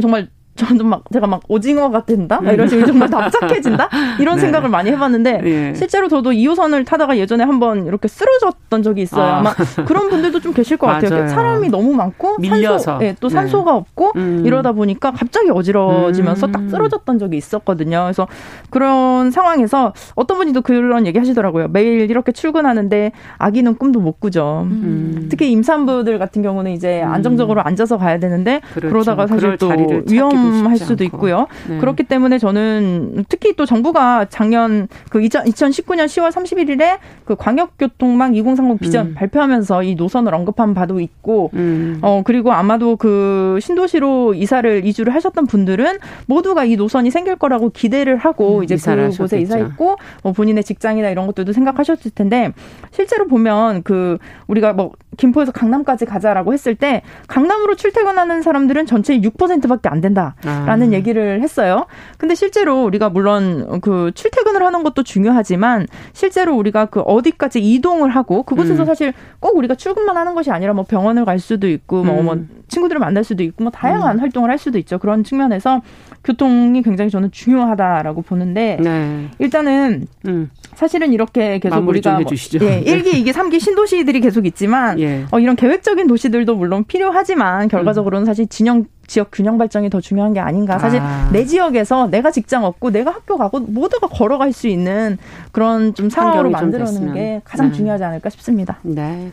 정말 저는 막 제가 막 오징어가 된다 이런 식으로 정말 납작해진다 이런 네. 생각을 많이 해봤는데 예. 실제로 저도 2호선을 타다가 예전에 한번 이렇게 쓰러졌던 적이 있어요. 아. 마 그런 분들도 좀 계실 것 같아요. 사람이 너무 많고 밀려서 산소, 예, 또 네. 산소가 네. 없고 음. 이러다 보니까 갑자기 어지러지면서 음. 딱 쓰러졌던 적이 있었거든요. 그래서 그런 상황에서 어떤 분이 또 그런 얘기 하시더라고요. 매일 이렇게 출근하는데 아기는 꿈도 못 꾸죠. 음. 특히 임산부들 같은 경우는 이제 음. 안정적으로 앉아서 가야 되는데 그렇죠. 그러다가 사실 또 위험 할 수도 않고. 있고요. 네. 그렇기 때문에 저는 특히 또 정부가 작년 그 2019년 10월 31일에 그 광역교통망 2030 비전 음. 발표하면서 이 노선을 언급한 바도 있고, 음. 어 그리고 아마도 그 신도시로 이사를 이주를 하셨던 분들은 모두가 이 노선이 생길 거라고 기대를 하고 음, 이제 그곳에 이사했고 뭐 본인의 직장이나 이런 것들도 생각하셨을 텐데 실제로 보면 그 우리가 뭐 김포에서 강남까지 가자라고 했을 때 강남으로 출퇴근하는 사람들은 전체의 6%밖에 안 된다 라는 아. 얘기를 했어요. 근데 실제로 우리가 물론 그 출퇴근을 하는 것도 중요하지만 실제로 우리가 그 어디까지 이동을 하고 그곳에서 음. 사실 꼭 우리가 출근만 하는 것이 아니라 뭐 병원을 갈 수도 있고 뭐, 뭐 음. 뭐 친구들을 만날 수도 있고 뭐 다양한 음. 활동을 할 수도 있죠. 그런 측면에서 교통이 굉장히 저는 중요하다라고 보는데 네. 일단은 음. 사실은 이렇게 계속 우리가 뭐, 예, 1기, 2기, 3기 신도시들이 계속 있지만 예. 어, 이런 계획적인 도시들도 물론 필요하지만 결과적으로는 사실 진영 지역 균형 발전이 더 중요한 게 아닌가. 사실 아. 내 지역에서 내가 직장 없고 내가 학교 가고 모두가 걸어갈 수 있는 그런 좀 상황으로 만들어내는 게 가장 네. 중요하지 않을까 싶습니다. 네.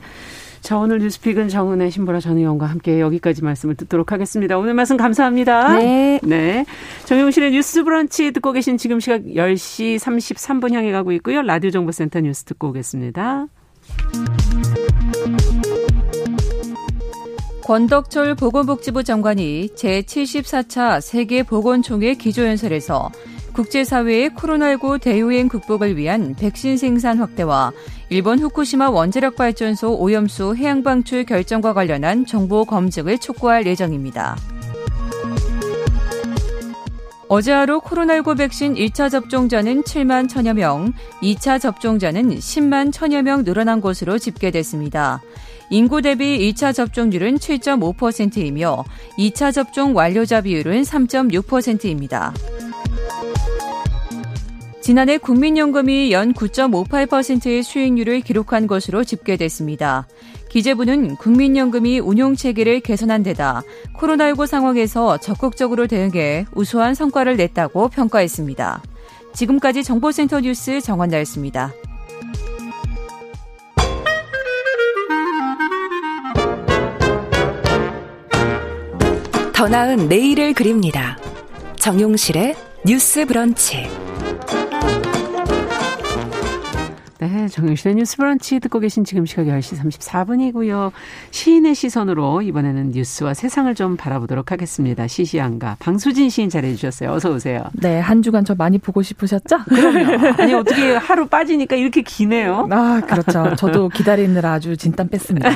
자, 오늘 뉴스픽은 정은혜 신보라 전 의원과 함께 여기까지 말씀을 듣도록 하겠습니다. 오늘 말씀 감사합니다. 네. 네. 정용실의 뉴스 브런치 듣고 계신 지금 시각 10시 33분 향해 가고 있고요. 라디오 정보센터 뉴스 듣고 오겠습니다. 권덕철 보건복지부 장관이 제74차 세계보건총회 기조연설에서 국제사회의 코로나19 대유행 극복을 위한 백신 생산 확대와 일본 후쿠시마 원자력 발전소 오염수 해양 방출 결정과 관련한 정보 검증을 촉구할 예정입니다. 어제 하루 코로나19 백신 1차 접종자는 7만 천여 명, 2차 접종자는 10만 천여 명 늘어난 것으로 집계됐습니다. 인구 대비 1차 접종률은 7.5%이며 2차 접종 완료자 비율은 3.6%입니다. 지난해 국민연금이 연 9.58%의 수익률을 기록한 것으로 집계됐습니다. 기재부는 국민연금이 운용 체계를 개선한 데다 코로나19 상황에서 적극적으로 대응해 우수한 성과를 냈다고 평가했습니다. 지금까지 정보센터 뉴스 정원나였습니다. 더 나은 내일을 그립니다. 정용실의 뉴스 브런치. 네, 정영실의 뉴스 브런치 듣고 계신 지금 시각 10시 34분이고요. 시인의 시선으로 이번에는 뉴스와 세상을 좀 바라보도록 하겠습니다. 시시한가. 방수진 시인 잘해 주셨어요. 어서 오세요. 네, 한 주간 저 많이 보고 싶으셨죠? 그럼요. 아니, 어떻게 하루 빠지니까 이렇게 기네요? 아, 그렇죠. 저도 기다리느라 아주 진땀 뺐습니다.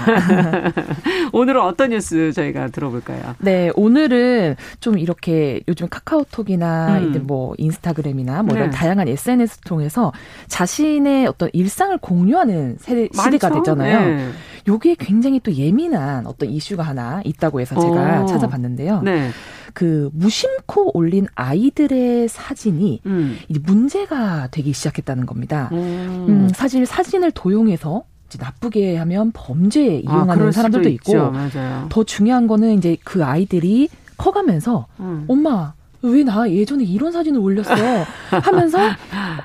오늘은 어떤 뉴스 저희가 들어볼까요? 네, 오늘은 좀 이렇게 요즘 카카오톡이나 음. 뭐 인스타그램이나 뭐 이런 네. 다양한 SNS 통해서 자신의 어떤 일상을 공유하는 세대, 시대가 됐잖아요. 네. 요게 굉장히 또 예민한 어떤 이슈가 하나 있다고 해서 제가 오. 어. 찾아봤는데요. 네. 그 무심코 올린 아이들의 사진이 음. 문제가 되기 시작했다는 겁니다. 음. 음, 사실 사진을 도용해서 나쁘게 하면 범죄에 아, 이용하는 아, 사람들도 있고 더 중요한 거는 이제 그 아이들이 커가면서 음. 엄마 왜 나 예전에 이런 사진을 올렸어 하면서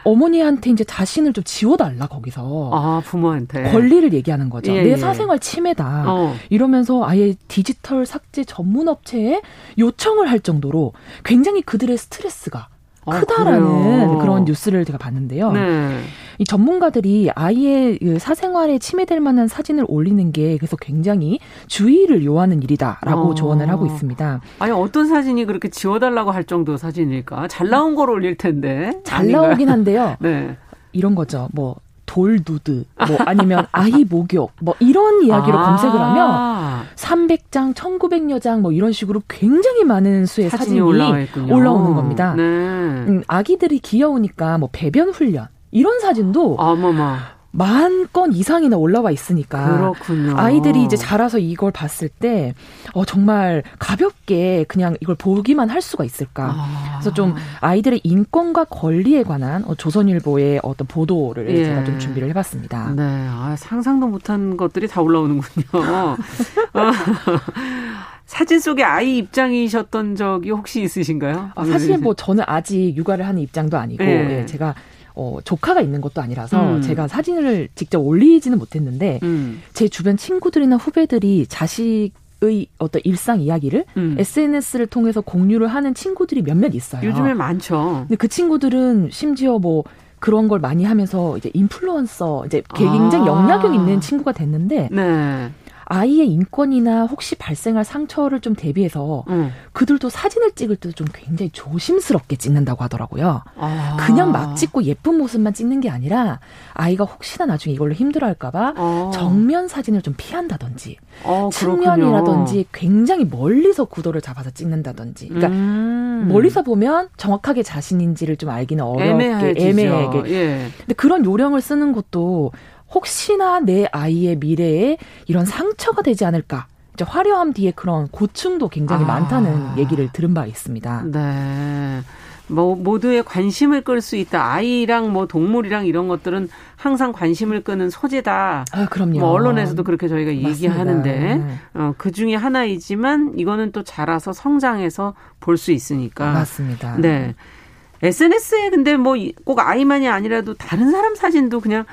어머니한테 이제 자신을 좀 지워달라 거기서 아 부모한테 권리를 얘기하는 거죠 예, 내 예. 사생활 침해다 어. 이러면서 아예 디지털 삭제 전문 업체에 요청을 할 정도로 굉장히 그들의 스트레스가 아, 크다라는 아, 그런 뉴스를 제가 봤는데요. 네. 이 전문가들이 아이의 그 사생활에 침해될 만한 사진을 올리는 게 그래서 굉장히 주의를 요하는 일이다라고 어. 조언을 하고 있습니다. 아니 어떤 사진이 그렇게 지워달라고 할 정도 사진일까? 잘 나온 걸 올릴 텐데. 잘 아닌가요? 나오긴 한데요. 네. 이런 거죠. 뭐 돌 누드, 뭐 아니면 아이 목욕, 뭐 이런 이야기로 아~ 검색을 하면 300장, 1900여 장 뭐 이런 식으로 굉장히 많은 수의 사진이, 사진이 올라오는 겁니다. 네. 음, 아기들이 귀여우니까 뭐 배변 훈련 이런 사진도 어머머. 만건 이상이나 올라와 있으니까 그렇군요. 아이들이 이제 자라서 이걸 봤을 때 어, 정말 가볍게 그냥 이걸 보기만 할 수가 있을까. 아. 그래서 좀 아이들의 인권과 권리에 관한 어, 조선일보의 어떤 보도를 예. 제가 좀 준비를 해봤습니다. 네, 아, 상상도 못한 것들이 다 올라오는군요. 사진 속에 아이 입장이셨던 적이 혹시 있으신가요? 아, 사실 뭐 저는 아직 육아를 하는 입장도 아니고 예. 예, 제가 어, 조카가 있는 것도 아니라서 음. 제가 사진을 직접 올리지는 못했는데 음. 제 주변 친구들이나 후배들이 자식 의 어떤 일상 이야기를 음. SNS를 통해서 공유를 하는 친구들이 몇몇 있어요. 요즘에 많죠. 근데 그 친구들은 심지어 뭐 그런 걸 많이 하면서 이제 인플루언서 이제 굉장히 아. 영향력 있는 친구가 됐는데 네. 아이의 인권이나 혹시 발생할 상처를 좀 대비해서 음. 그들도 사진을 찍을 때도 좀 굉장히 조심스럽게 찍는다고 하더라고요. 아. 그냥 막 찍고 예쁜 모습만 찍는 게 아니라 아이가 혹시나 나중에 이걸로 힘들어할까봐 아. 정면 사진을 좀 피한다든지 아, 측면이라든지 굉장히 멀리서 구도를 잡아서 찍는다든지. 그러니까 음. 멀리서 보면 정확하게 자신인지를 좀 알기는 어렵게 애매하게. 예. 근데 그런 요령을 쓰는 것도 혹시나 내 아이의 미래에 이런 상처가 되지 않을까. 이제 화려함 뒤에 그런 고충도 굉장히 아. 많다는 얘기를 들은 바 있습니다. 네. 뭐 모두의 관심을 끌 수 있다. 아이랑 뭐 동물이랑 이런 것들은 항상 관심을 끄는 소재다. 아, 그럼요. 뭐 언론에서도 그렇게 저희가 맞습니다. 얘기하는데 네. 어, 그 중에 하나이지만 이거는 또 자라서 성장해서 볼 수 있으니까. 맞습니다. 네. SNS에 근데 뭐 꼭 아이만이 아니라도 다른 사람 사진도 그냥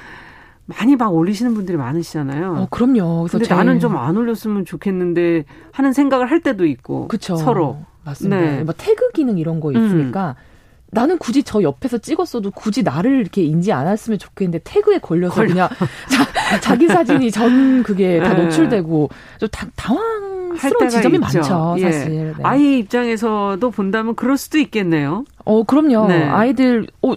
많이 막 올리시는 분들이 많으시잖아요. 어, 그럼요. 그래서 근데 나는 좀 안 올렸으면 좋겠는데 하는 생각을 할 때도 있고. 그쵸. 서로. 맞습니다. 네. 뭐 태그 기능 이런 거 있으니까 음. 나는 굳이 저 옆에서 찍었어도 굳이 나를 이렇게 인지 안 했으면 좋겠는데 태그에 걸려서 걸려. 그냥 자, 기 사진이 전 그게 다 네. 노출되고 좀 다, 당황스러운 지점이 있죠. 많죠, 예. 사실. 네. 아이 입장에서도 본다면 그럴 수도 있겠네요. 어, 그럼요. 네. 아이들, 어,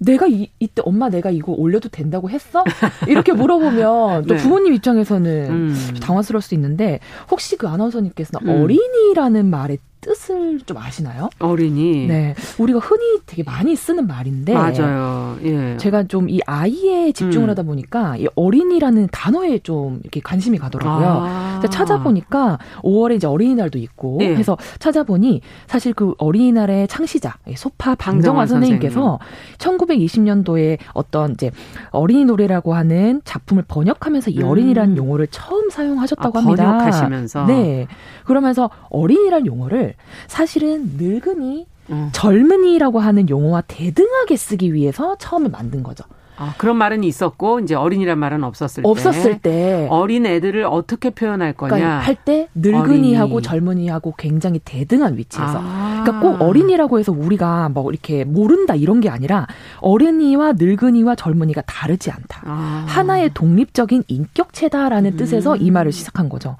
내가 이, 이때 엄마 내가 이거 올려도 된다고 했어? 이렇게 물어보면 또 네. 부모님 입장에서는 음. 당황스러울 수 있는데 혹시 그 아나운서님께서는 음. 어린이라는 말의 뜻을 좀 아시나요? 어린이. 네. 우리가 흔히 되게 많이 쓰는 말인데. 맞아요. 예. 제가 좀 이 아이에 집중을 음. 하다 보니까 이 어린이라는 단어에 좀 이렇게 관심이 가더라고요. 아. 찾아보니까 5월에 이제 어린이날도 있고 예. 해서 찾아보니 사실 그 어린이날의 창시자 소파 방정환 선생님께서 선생님. 1920년도에 어떤 이제 어린이 노래라고 하는 작품을 번역하면서 이 음. 어린이라는 용어를 처음 사용하셨다고 아, 합니다. 번역하시면서. 네. 그러면서 어린이라는 용어를 사실은 늙은이, 음. 젊은이라고 하는 용어와 대등하게 쓰기 위해서 처음에 만든 거죠. 아, 그런 말은 있었고 이제 어린이란 말은 없었을 때 없었을 때 어린 애들을 어떻게 표현할 거냐 그러니까 할때 늙은이하고 어린이. 젊은이하고 굉장히 대등한 위치에서 아. 그러니까 꼭 어린이라고 해서 우리가 뭐 이렇게 모른다 이런 게 아니라 어른이와 늙은이와 젊은이가 다르지 않다 아. 하나의 독립적인 인격체다라는 음. 뜻에서 이 말을 시작한 거죠.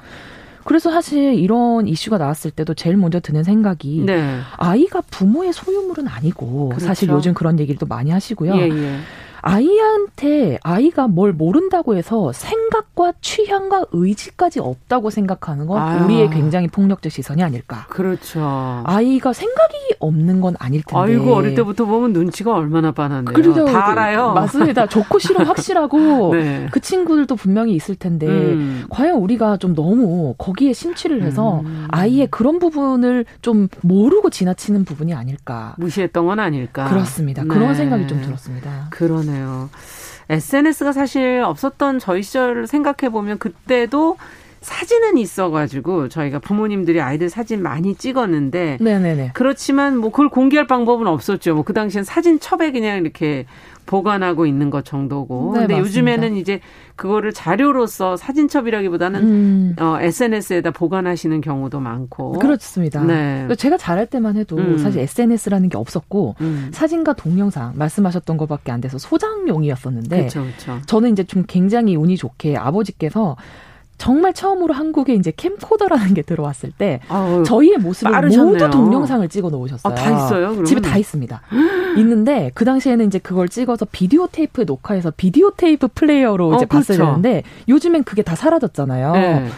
그래서 사실 이런 이슈가 나왔을 때도 제일 먼저 드는 생각이 네. 아이가 부모의 소유물은 아니고 그렇죠. 사실 요즘 그런 얘기를 또 많이 하시고요. 예, 예. 아이한테 아이가 뭘 모른다고 해서 생각과 취향과 의지까지 없다고 생각하는 건 아. 우리의 굉장히 폭력적 시선이 아닐까. 그렇죠. 아이가 생각이 없는 건 아닐 텐데. 아이고 어릴 때부터 보면 눈치가 얼마나 빠른데요. 그렇죠. 다 알아요. 맞습니다. 좋고 싫어 확실하고 네. 그 친구들도 분명히 있을 텐데 음. 과연 우리가 좀 너무 거기에 심취를 해서 음. 아이의 그런 부분을 좀 모르고 지나치는 부분이 아닐까. 무시했던 건 아닐까. 그렇습니다. 네. 그런 생각이 좀 들었습니다. 그러네 요. SNS가 사실 없었던 저희 시절을 생각해 보면 그때도 사진은 있어가지고 저희가 부모님들이 아이들 사진 많이 찍었는데 네네네. 그렇지만 뭐 그걸 공개할 방법은 없었죠. 뭐 그 당시엔 사진첩에 그냥 이렇게 보관하고 있는 것 정도고. 네, 근데 맞습니다. 요즘에는 이제 그거를 자료로서 사진첩이라기보다는 음. 어, SNS에다 보관하시는 경우도 많고. 그렇습니다. 네. 제가 잘할 때만 해도 음. 사실 SNS라는 게 없었고 음. 사진과 동영상 말씀하셨던 것밖에 안 돼서 소장용이었었는데 그쵸, 그쵸. 저는 이제 좀 굉장히 운이 좋게 아버지께서 정말 처음으로 한국에 이제 캠코더라는 게 들어왔을 때 아유, 저희의 모습을 빠르셨네요. 모두 동영상을 찍어 놓으셨어요. 아, 다 있어요? 그러면? 집에 다 있습니다. 있는데 그 당시에는 이제 그걸 찍어서 비디오 테이프에 녹화해서 비디오 테이프 플레이어로 이제 어, 봤어야 그렇죠. 되는데 요즘엔 그게 다 사라졌잖아요. 네.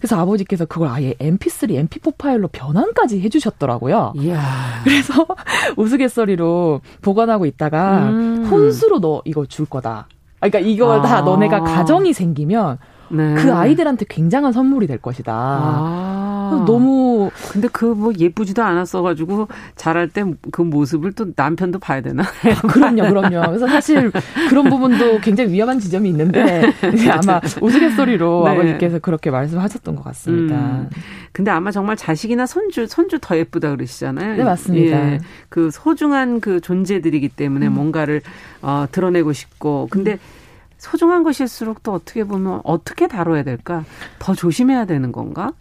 그래서 아버지께서 그걸 아예 MP3, MP4 파일로 변환까지 해주셨더라고요. 이야. 그래서 우스갯소리로 보관하고 있다가 음. 혼수로 너 이거 줄 거다. 그러니까 이걸 아. 다 너네가 가정이 생기면 네. 그 아이들한테 굉장한 선물이 될 것이다. 아. 너무 근데 그 뭐 예쁘지도 않았어 가지고 자랄 때 그 모습을 또 남편도 봐야 되나? 아, 그럼요, 그럼요. 그래서 사실 그런 부분도 굉장히 위험한 지점이 있는데 아마 우스갯소리로 네. 아버지께서 그렇게 말씀하셨던 것 같습니다. 음. 근데 아마 정말 자식이나 손주 손주 더 예쁘다 그러시잖아요. 네 맞습니다. 예. 그 소중한 그 존재들이기 때문에 음. 뭔가를 어, 드러내고 싶고 근데 음. 소중한 것일수록 또 어떻게 보면 어떻게 다뤄야 될까? 더 조심해야 되는 건가?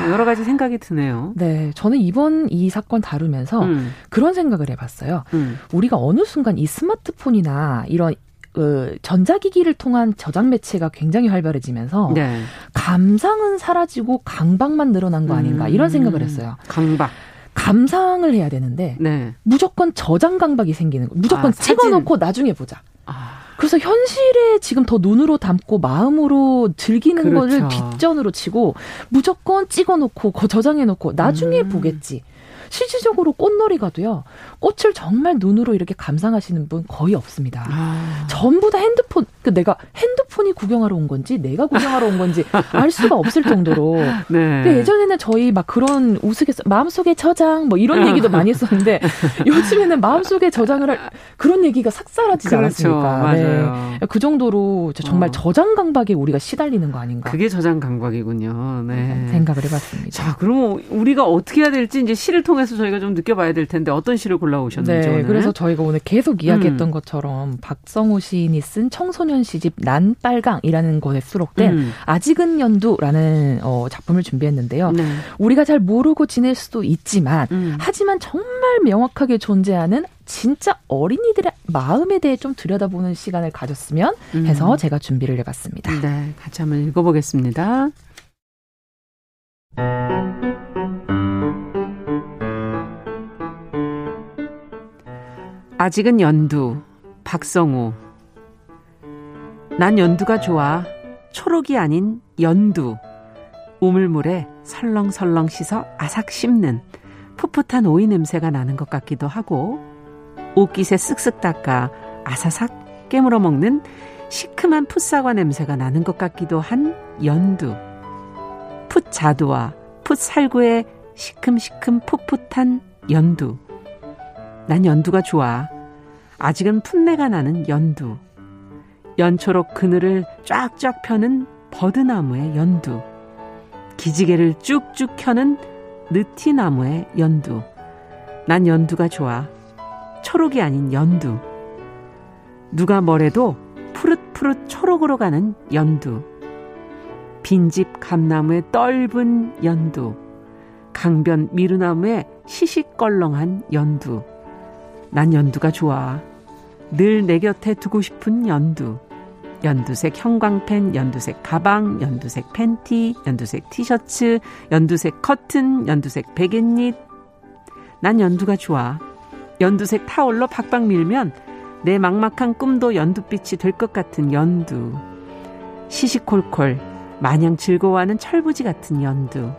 뭐 여러 가지 생각이 드네요. 네. 저는 이번 이 사건 다루면서 음. 그런 생각을 해봤어요. 음. 우리가 어느 순간 이 스마트폰이나 이런 그 전자기기를 통한 저장 매체가 굉장히 활발해지면서 네. 감상은 사라지고 강박만 늘어난 거 아닌가 음. 이런 생각을 했어요. 강박. 감상을 해야 되는데 네. 무조건 저장 강박이 생기는 거. 무조건 아, 찍어놓고 나중에 보자. 아. 그래서 현실에 지금 더 눈으로 담고 마음으로 즐기는 그렇죠. 거를 뒷전으로 치고 무조건 찍어놓고 저장해놓고 나중에 음. 보겠지. 실질적으로 꽃놀이 가도요. 꽃을 정말 눈으로 이렇게 감상하시는 분 거의 없습니다. 아. 전부 다 핸드폰, 그 내가 핸드폰이 구경하러 온 건지 내가 구경하러 온 건지 알 수가 없을 정도로. 네. 예전에는 저희 막 그런 우스갯소 마음속에 저장 뭐 이런 얘기도 많이 했었는데 요즘에는 마음속에 저장을 할 그런 얘기가 싹 사라지지 그렇죠. 않았습니까? 맞아요. 네. 그 정도로 정말 어. 저장 강박에 우리가 시달리는 거 아닌가? 그게 저장 강박이군요. 네. 생각을 해봤습니다. 자, 그럼 우리가 어떻게 해야 될지 이제 시를 통해서 저희가 좀 느껴봐야 될 텐데 어떤 시를 골라 올라오셨는지. 네, 오늘. 그래서 저희가 오늘 계속 이야기했던 음. 것처럼 박성호 시인이 쓴 청소년 시집 난 빨강이라는 것에 수록된 음. 아직은 연두라는 어, 작품을 준비했는데요. 네. 우리가 잘 모르고 지낼 수도 있지만 음. 하지만 정말 명확하게 존재하는 진짜 어린이들의 마음에 대해 좀 들여다보는 시간을 가졌으면 음. 해서 제가 준비를 해봤습니다. 네, 같이 한번 읽어보겠습니다. 아직은 연두, 박성우. 난 연두가 좋아. 초록이 아닌 연두. 우물물에 설렁설렁 씻어 아삭 씹는 풋풋한 오이 냄새가 나는 것 같기도 하고, 옷깃에 쓱쓱 닦아 아사삭 깨물어 먹는 시큼한 풋사과 냄새가 나는 것 같기도 한 연두. 풋자두와 풋살구의 시큼시큼 풋풋한 연두. 난 연두가 좋아. 아직은 풋내가 나는 연두. 연초록 그늘을 쫙쫙 펴는 버드나무의 연두. 기지개를 쭉쭉 켜는 느티나무의 연두. 난 연두가 좋아. 초록이 아닌 연두. 누가 뭐래도 푸릇푸릇 초록으로 가는 연두. 빈집 감나무의 떫은 연두. 강변 미루나무의 시시껄렁한 연두. 난 연두가 좋아. 늘 내 곁에 두고 싶은 연두. 연두색 형광펜, 연두색 가방, 연두색 팬티, 연두색 티셔츠, 연두색 커튼, 연두색 베갯잎. 난 연두가 좋아. 연두색 타올로 박박 밀면 내 막막한 꿈도 연두빛이 될 것 같은 연두. 시시콜콜 마냥 즐거워하는 철부지 같은 연두.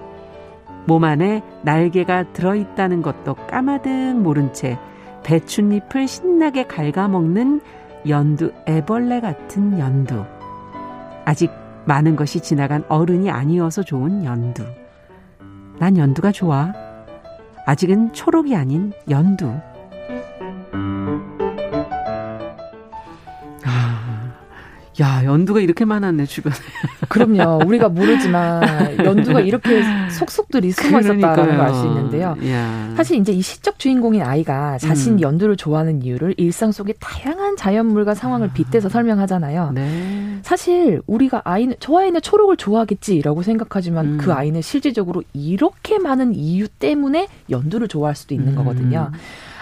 몸 안에 날개가 들어있다는 것도 까마득 모른 채 배춧잎을 신나게 갉아먹는 연두 애벌레 같은 연두. 아직 많은 것이 지나간 어른이 아니어서 좋은 연두. 난 연두가 좋아. 아직은 초록이 아닌 연두. 야, 연두가 이렇게 많았네, 주변에. 그럼요. 우리가 모르지만 연두가 이렇게 속속들이 숨어 있었다는 걸 알 수 있는데요. 야. 사실 이제 이 시적 주인공인 아이가 자신 음. 연두를 좋아하는 이유를 일상 속의 다양한 자연물과 상황을 빗대서 설명하잖아요. 네. 사실 우리가 아이는 저 아이는 초록을 좋아하겠지라고 생각하지만 음. 그 아이는 실질적으로 이렇게 많은 이유 때문에 연두를 좋아할 수도 있는 음. 거거든요.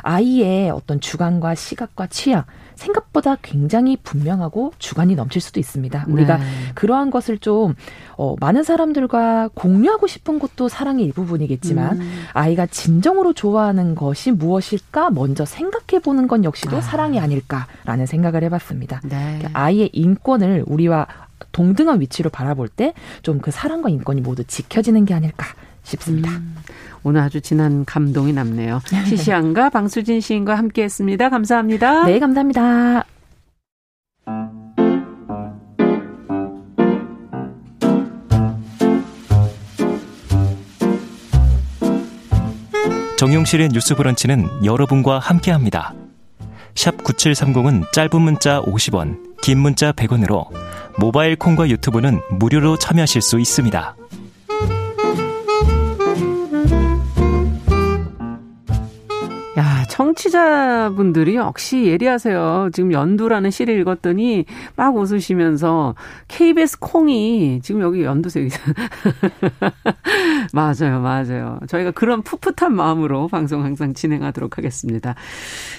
아이의 어떤 주관과 시각과 취향 생각보다 굉장히 분명하고 주관이 넘칠 수도 있습니다. 우리가 네. 그러한 것을 좀 어, 많은 사람들과 공유하고 싶은 것도 사랑의 일부분이겠지만 음. 아이가 진정으로 좋아하는 것이 무엇일까 먼저 생각해 보는 건 역시도 아. 사랑이 아닐까라는 생각을 해봤습니다. 네. 그러니까 아이의 인권을 우리와 동등한 위치로 바라볼 때 좀 그 사랑과 인권이 모두 지켜지는 게 아닐까 싶습니다. 음. 오늘 아주 진한 감동이 남네요. 시시안과 방수진 시인과 함께했습니다. 감사합니다. 네, 감사합니다. 정용실의 뉴스 브런치는 여러분과 함께합니다. 샵 9730은 짧은 문자 50원, 긴 문자 100원으로 모바일 콩과 유튜브는 무료로 참여하실 수 있습니다. 청취자분들이 역시 예리하세요. 지금 연두라는 시를 읽었더니 막 웃으시면서 KBS 콩이 지금 여기 연두색. 맞아요, 맞아요. 저희가 그런 풋풋한 마음으로 방송 항상 진행하도록 하겠습니다.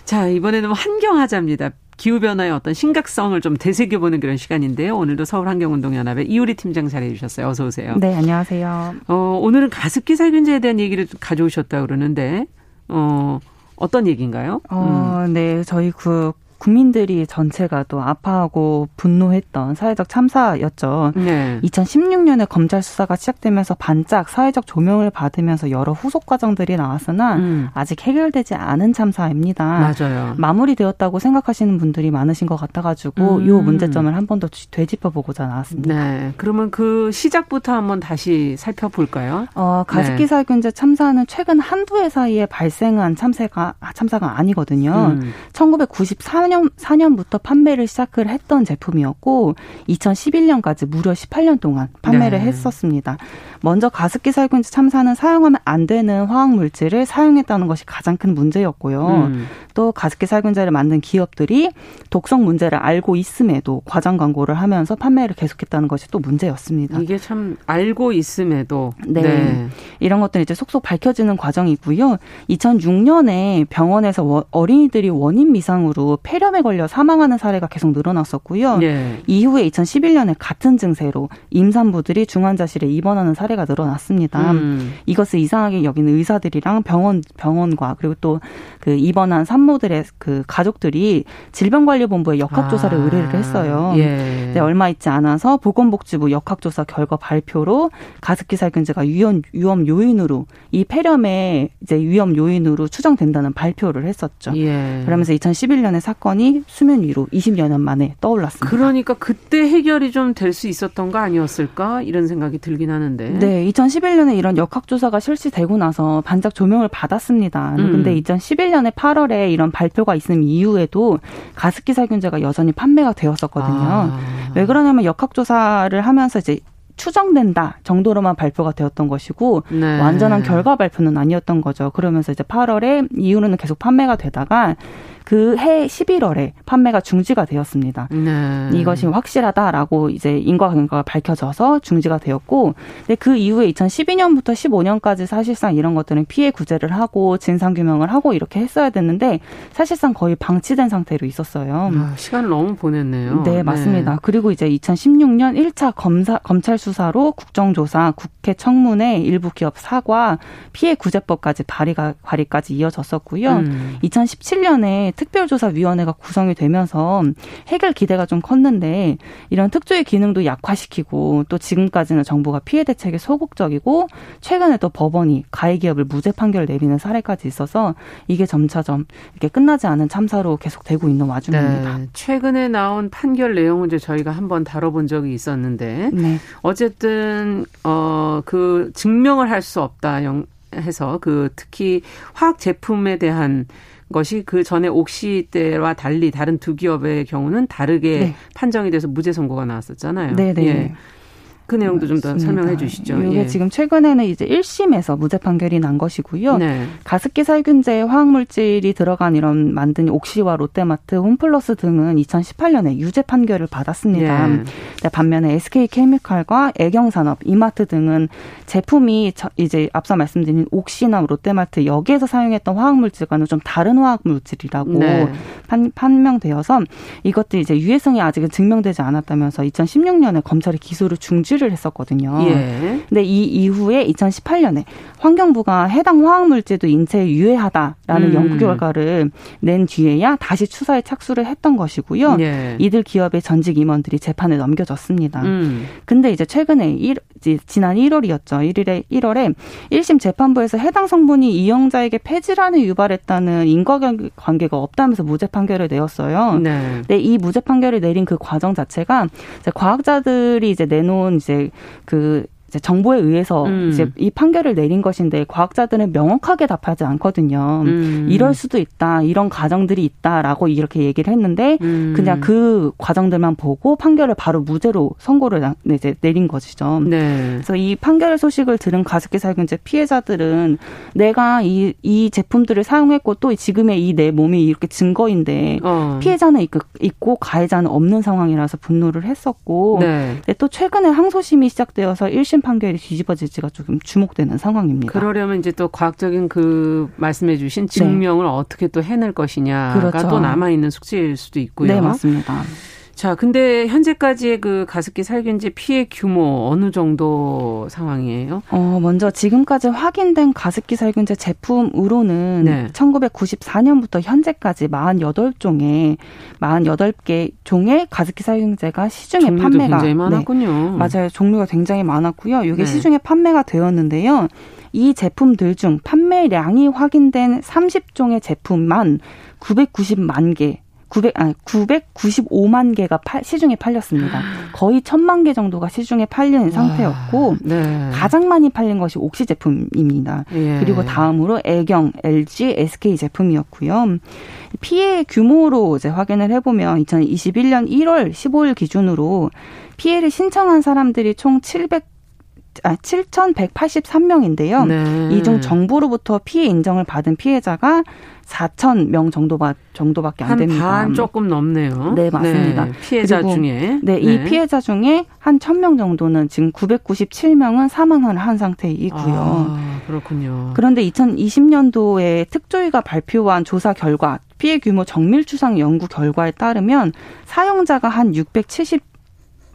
자, 이번에는 환경하자입니다. 기후변화의 어떤 심각성을 좀 되새겨보는 그런 시간인데요. 오늘도 서울환경운동연합의 이우리 팀장 자리해주셨어요. 어서 오세요. 네, 안녕하세요. 어, 오늘은 가습기 살균제에 대한 얘기를 가져오셨다 그러는데, 어, 어떤 얘기인가요? 어, 음. 네. 저희 그 국민들이 전체가 또 아파하고 분노했던 사회적 참사였죠. 네. 2016년에 검찰 수사가 시작되면서 반짝 사회적 조명을 받으면서 여러 후속 과정들이 나왔으나 음. 아직 해결되지 않은 참사입니다. 맞아요. 마무리되었다고 생각하시는 분들이 많으신 것 같아가지고 음. 이 문제점을 한 번 더 되짚어 보고자 나왔습니다. 네. 그러면 그 시작부터 한번 다시 살펴볼까요? 어, 가습기 살균제 참사는 최근 한두 해 사이에 발생한 참사가 참사가 아니거든요. 음. 1994년 4년, 4년 부터 판매를 시작을 했던 제품이었고 2011년까지 무려 18년 동안 판매를 네. 했었습니다. 먼저 가습기 살균제 참사는 사용하면 안 되는 화학 물질을 사용했다는 것이 가장 큰 문제였고요. 음. 또 가습기 살균제를 만든 기업들이 독성 문제를 알고 있음에도 과장 광고를 하면서 판매를 계속했다는 것이 또 문제였습니다. 이게 참 알고 있음에도 네. 네. 이런 것들이 이제 속속 밝혀지는 과정이고요. 2006년에 병원에서 어린이들이 원인 미상으로 폐렴 에 걸려 사망하는 사례가 계속 늘어났었고요. 네. 이후에 2011년에 같은 증세로 임산부들이 중환자실에 입원하는 사례가 늘어났습니다. 음. 이것을 이상하게 여기는 의사들이랑 병원 병원과 그리고 또 그 입원한 산모들의 그 가족들이 질병관리본부에 역학조사를 아. 의뢰를 했어요. 예. 네, 얼마 있지 않아서 보건복지부 역학조사 결과 발표로 가습기 살균제가 위험 위험 요인으로 이 폐렴의 이제 위험 요인으로 추정된다는 발표를 했었죠. 예. 그러면서 2011년에 사건 이 수면 위로 20여 년 만에 떠올랐습니다. 그러니까 그때 해결이 좀 될 수 있었던 거 아니었을까 이런 생각이 들긴 하는데. 네, 2011년에 이런 역학조사가 실시되고 나서 반짝 조명을 받았습니다. 음. 근데 2011년에 8월에 이런 발표가 있음 이후에도 가습기 살균제가 여전히 판매가 되었었거든요. 아. 왜 그러냐면 역학조사를 하면서 이제 추정된다 정도로만 발표가 되었던 것이고 네. 완전한 결과 발표는 아니었던 거죠. 그러면서 이제 8월에 이후로는 계속 판매가 되다가 그 해 11월에 판매가 중지가 되었습니다. 네. 이것이 확실하다라고 이제 인과관계가 밝혀져서 중지가 되었고, 근데 그 이후에 2012년부터 15년까지 사실상 이런 것들은 피해 구제를 하고 진상 규명을 하고 이렇게 했어야 됐는데 사실상 거의 방치된 상태로 있었어요. 아, 시간을 너무 보냈네요. 네, 맞습니다. 네. 그리고 이제 2016년 1차 검사 검찰 수사로 국정조사, 국회 청문회, 일부 기업 사과, 피해 구제법까지 발의가 발의까지 이어졌었고요. 음. 2017년에 특별조사위원회가 구성이 되면서 해결 기대가 좀 컸는데 이런 특조위 기능도 약화시키고 또 지금까지는 정부가 피해 대책에 소극적이고 최근에 또 법원이 가해 기업을 무죄 판결 내리는 사례까지 있어서 이게 점차점 이렇게 끝나지 않은 참사로 계속되고 있는 와중입니다. 네. 최근에 나온 판결 내용은 이제 저희가 한번 다뤄본 적이 있었는데 네. 어쨌든 어 그 증명을 할 수 없다 해서 그 특히 화학 제품에 대한 것이 그 전에 옥시 때와 달리 다른 두 기업의 경우는 다르게 네. 판정이 돼서 무죄 선고가 나왔었잖아요. 네, 네. 예. 그 내용도 좀 더 설명해 주시죠. 이게 예. 지금 최근에는 이제 1심에서 무죄 판결이 난 것이고요. 네. 가습기 살균제 화학물질이 들어간 이런 만든 옥시와 롯데마트, 홈플러스 등은 2018년에 유죄 판결을 받았습니다. 네. 반면에 SK케미칼과 애경산업, 이마트 등은 제품이 이제 앞서 말씀드린 옥시나 롯데마트 여기에서 사용했던 화학물질과는 좀 다른 화학물질이라고 네. 판, 판명되어서 이것도 이제 유해성이 아직은 증명되지 않았다면서 2016년에 검찰이 기소를 중지 중지를 했었거든요. 예. 근데 이 이후에 2018년에 환경부가 해당 화학물질도 인체에 유해하다 라는 음. 연구 결과를 낸 뒤에야 다시 추사에 착수를 했던 것이고요. 예. 이들 기업의 전직 임원들이 재판에 넘겨졌습니다. 음. 근데 이제 최근에 1, 지난 1월이었죠. 1일에 1월에 1심 재판부에서 해당 성분이 이용자에게 폐질환을 유발했다는 인과 관계가 없다면서 무죄 판결을 내었어요. 네. 근데 이 무죄 판결을 내린 그 과정 자체가 과학자들이 이제 내놓은 이제 그 정보에 의해서 음. 이제 이 판결을 내린 것인데 과학자들은 명확하게 답하지 않거든요. 음. 이럴 수도 있다, 이런 가정들이 있다라고 이렇게 얘기를 했는데 음. 그냥 그 과정들만 보고 판결을 바로 무죄로 선고를 이제 내린 것이죠. 네. 그래서 이 판결 소식을 들은 가습기 살균제 피해자들은 내가 이, 이 제품들을 사용했고 또 지금의 이 내 몸이 이렇게 증거인데 어. 피해자는 있고, 있고 가해자는 없는 상황이라서 분노를 했었고 네. 또 최근에 항소심이 시작되어서 1심 판결이 뒤집어질지가 조금 주목되는 상황입니다. 그러려면 이제 또 과학적인 그 말씀해 주신 증명을 네. 어떻게 또 해낼 것이냐가 그렇죠. 또 남아 있는 숙제일 수도 있고요. 네, 맞습니다. 자, 근데 현재까지의 그 가습기 살균제 피해 규모 어느 정도 상황이에요? 어, 먼저 지금까지 확인된 가습기 살균제 제품으로는 네. 1994년부터 현재까지 48종의 48개 종의 가습기 살균제가 시중에 판매가 굉장히 많았군요. 네, 맞아요. 종류가 굉장히 많았고요. 이게 네. 시중에 판매가 되었는데요. 이 제품들 중 판매량이 확인된 30종의 제품만 990만 개 900, 아, 995만 개가 팔, 시중에 팔렸습니다. 거의 1000만 개 정도가 시중에 팔리는 상태였고, 네. 가장 많이 팔린 것이 옥시 제품입니다. 예. 그리고 다음으로 애경, LG, SK 제품이었고요. 피해 규모로 이제 확인을 해보면 2021년 1월 15일 기준으로 피해를 신청한 사람들이 총 700, 아, 7,183명인데요. 네. 이중 정부로부터 피해 인정을 받은 피해자가 4천 명 정도가 정도밖에 안 됩니다. 반 조금 넘네요. 네, 맞습니다. 네, 피해자 중에 네, 이 네. 피해자 중에 한 1,000명 정도는 지금 997명은 사망을 한 상태이고요. 아, 그렇군요. 그런데 2020년도에 특조위가 발표한 조사 결과 피해 규모 정밀 추상 연구 결과에 따르면 사용자가 한 670.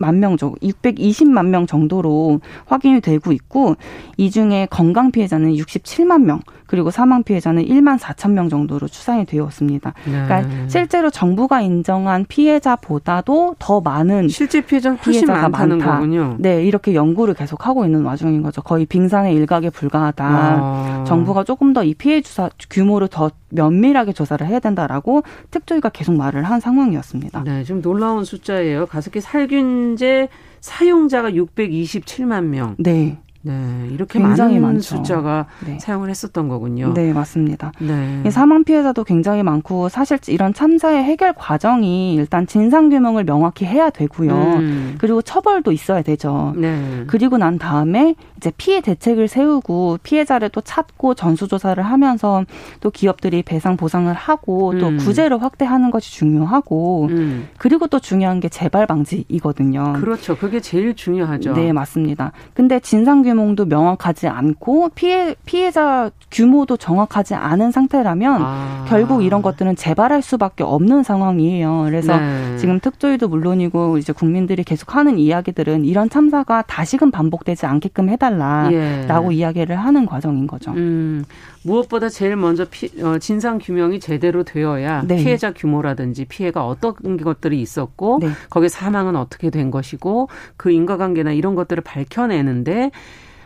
만명 정도, 620만 명 정도로 확인이 되고 있고 이 중에 건강 피해자는 67만 명, 그리고 사망 피해자는 1만 4천 명 정도로 추산이 되었습니다. 네. 그러니까 실제로 정부가 인정한 피해자보다도 더 많은 실제 피해자 피해자가 많다는 많다. 거군요. 네, 이렇게 연구를 계속 하고 있는 와중인 거죠. 거의 빙산의 일각에 불과하다. 아. 정부가 조금 더 이 피해 주사 규모를 더 면밀하게 조사를 해야 된다라고 특조위가 계속 말을 한 상황이었습니다. 네, 좀 놀라운 숫자예요. 가습기 살균제 사용자가 627만 명. 네. 네, 이렇게 굉장히 많은 많죠. 숫자가 네. 사용을 했었던 거군요. 네, 맞습니다. 네. 사망 피해자도 굉장히 많고 사실 이런 참사의 해결 과정이 일단 진상 규명을 명확히 해야 되고요. 음. 그리고 처벌도 있어야 되죠. 네. 그리고 난 다음에 이제 피해 대책을 세우고 피해자를 또 찾고 전수 조사를 하면서 또 기업들이 배상 보상을 하고 또 음. 구제를 확대하는 것이 중요하고 음. 그리고 또 중요한 게 재발 방지이거든요. 그렇죠. 그게 제일 중요하죠. 네, 맞습니다. 근데 진상 규 모도 명확하지 않고 피해 피해자 규모도 정확하지 않은 상태라면 아. 결국 이런 것들은 재발할 수밖에 없는 상황이에요. 그래서 네. 지금 특조위도 물론이고 이제 국민들이 계속 하는 이야기들은 이런 참사가 다시금 반복되지 않게끔 해달라라고 예. 이야기를 하는 과정인 거죠. 음. 무엇보다 제일 먼저 피, 어, 진상 규명이 제대로 되어야 네. 피해자 규모라든지 피해가 어떤 것들이 있었고 네. 거기에 사망은 어떻게 된 것이고 그 인과관계나 이런 것들을 밝혀내는데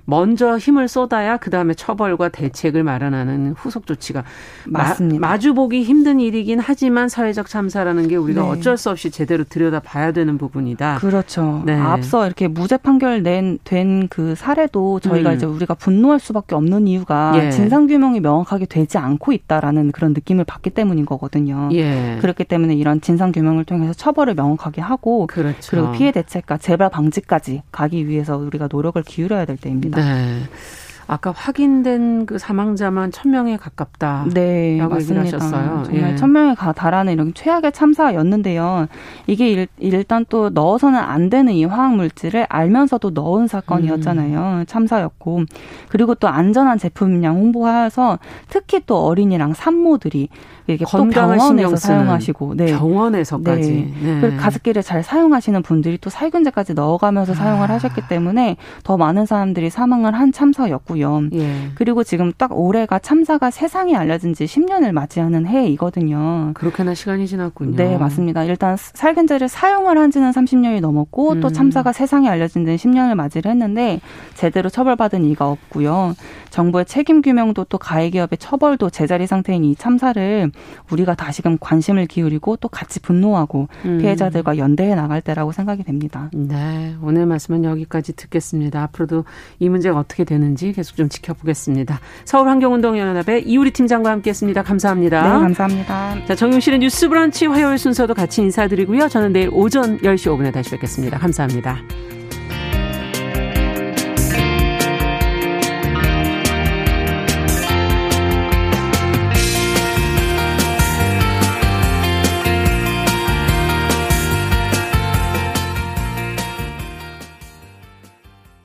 먼저 힘을 쏟아야 그 다음에 처벌과 대책을 마련하는 후속 조치가 맞습니다. 마, 주보기 힘든 일이긴 하지만 사회적 참사라는 게 우리가 네. 어쩔 수 없이 제대로 들여다 봐야 되는 부분이다. 그렇죠. 네. 앞서 이렇게 무죄 판결 낸 된 그 사례도 저희가 음. 이제 우리가 분노할 수밖에 없는 이유가 예. 진상 규명이 명확하게 되지 않고 있다라는 그런 느낌을 받기 때문인 거거든요. 예. 그렇기 때문에 이런 진상 규명을 통해서 처벌을 명확하게 하고 그렇죠. 그리고 피해 대책과 재발 방지까지 가기 위해서 우리가 노력을 기울여야 될 때입니다. 네. 아까 확인된 그 사망자만 천명에 가깝다. 네. 하셨어요. 정말 예. 천명에 달하는 이런 최악의 참사였는데요. 이게 일, 일단 또 넣어서는 안 되는 이 화학 물질을 알면서도 넣은 사건이었잖아요. 음. 참사였고 그리고 또 안전한 제품량 홍보해서 특히 또 어린이랑 산모들이 이게 또 병원에서 사용하시고 네. 병원에서까지 네. 네. 가습기를 잘 사용하시는 분들이 또 살균제까지 넣어가면서 아. 사용을 하셨기 때문에 더 많은 사람들이 사망을 한 참사였고 요. 예. 그리고 지금 딱 올해가 참사가 세상에 알려진 지 10년을 맞이하는 해이거든요. 그렇게나 시간이 지났군요. 네, 맞습니다. 일단 살균제를 사용을 한 지는 30년이 넘었고 음. 또 참사가 세상에 알려진 지는 10년을 맞이를 했는데 제대로 처벌받은 이가 없고요. 정부의 책임 규명도 또 가해 기업의 처벌도 제자리 상태인 이 참사를 우리가 다시금 관심을 기울이고 또 같이 분노하고 음. 피해자들과 연대해 나갈 때라고 생각이 됩니다. 네, 오늘 말씀은 여기까지 듣겠습니다. 앞으로도 이 문제가 어떻게 되는지 계속 좀 지켜보겠습니다. 서울환경운동연합의 이우리 팀장과 함께했습니다. 감사합니다. 네, 감사합니다. 자, 정용실의 뉴스브런치 화요일 순서도 같이 인사드리고요. 저는 내일 오전 10시 5분에 다시 뵙겠습니다. 감사합니다.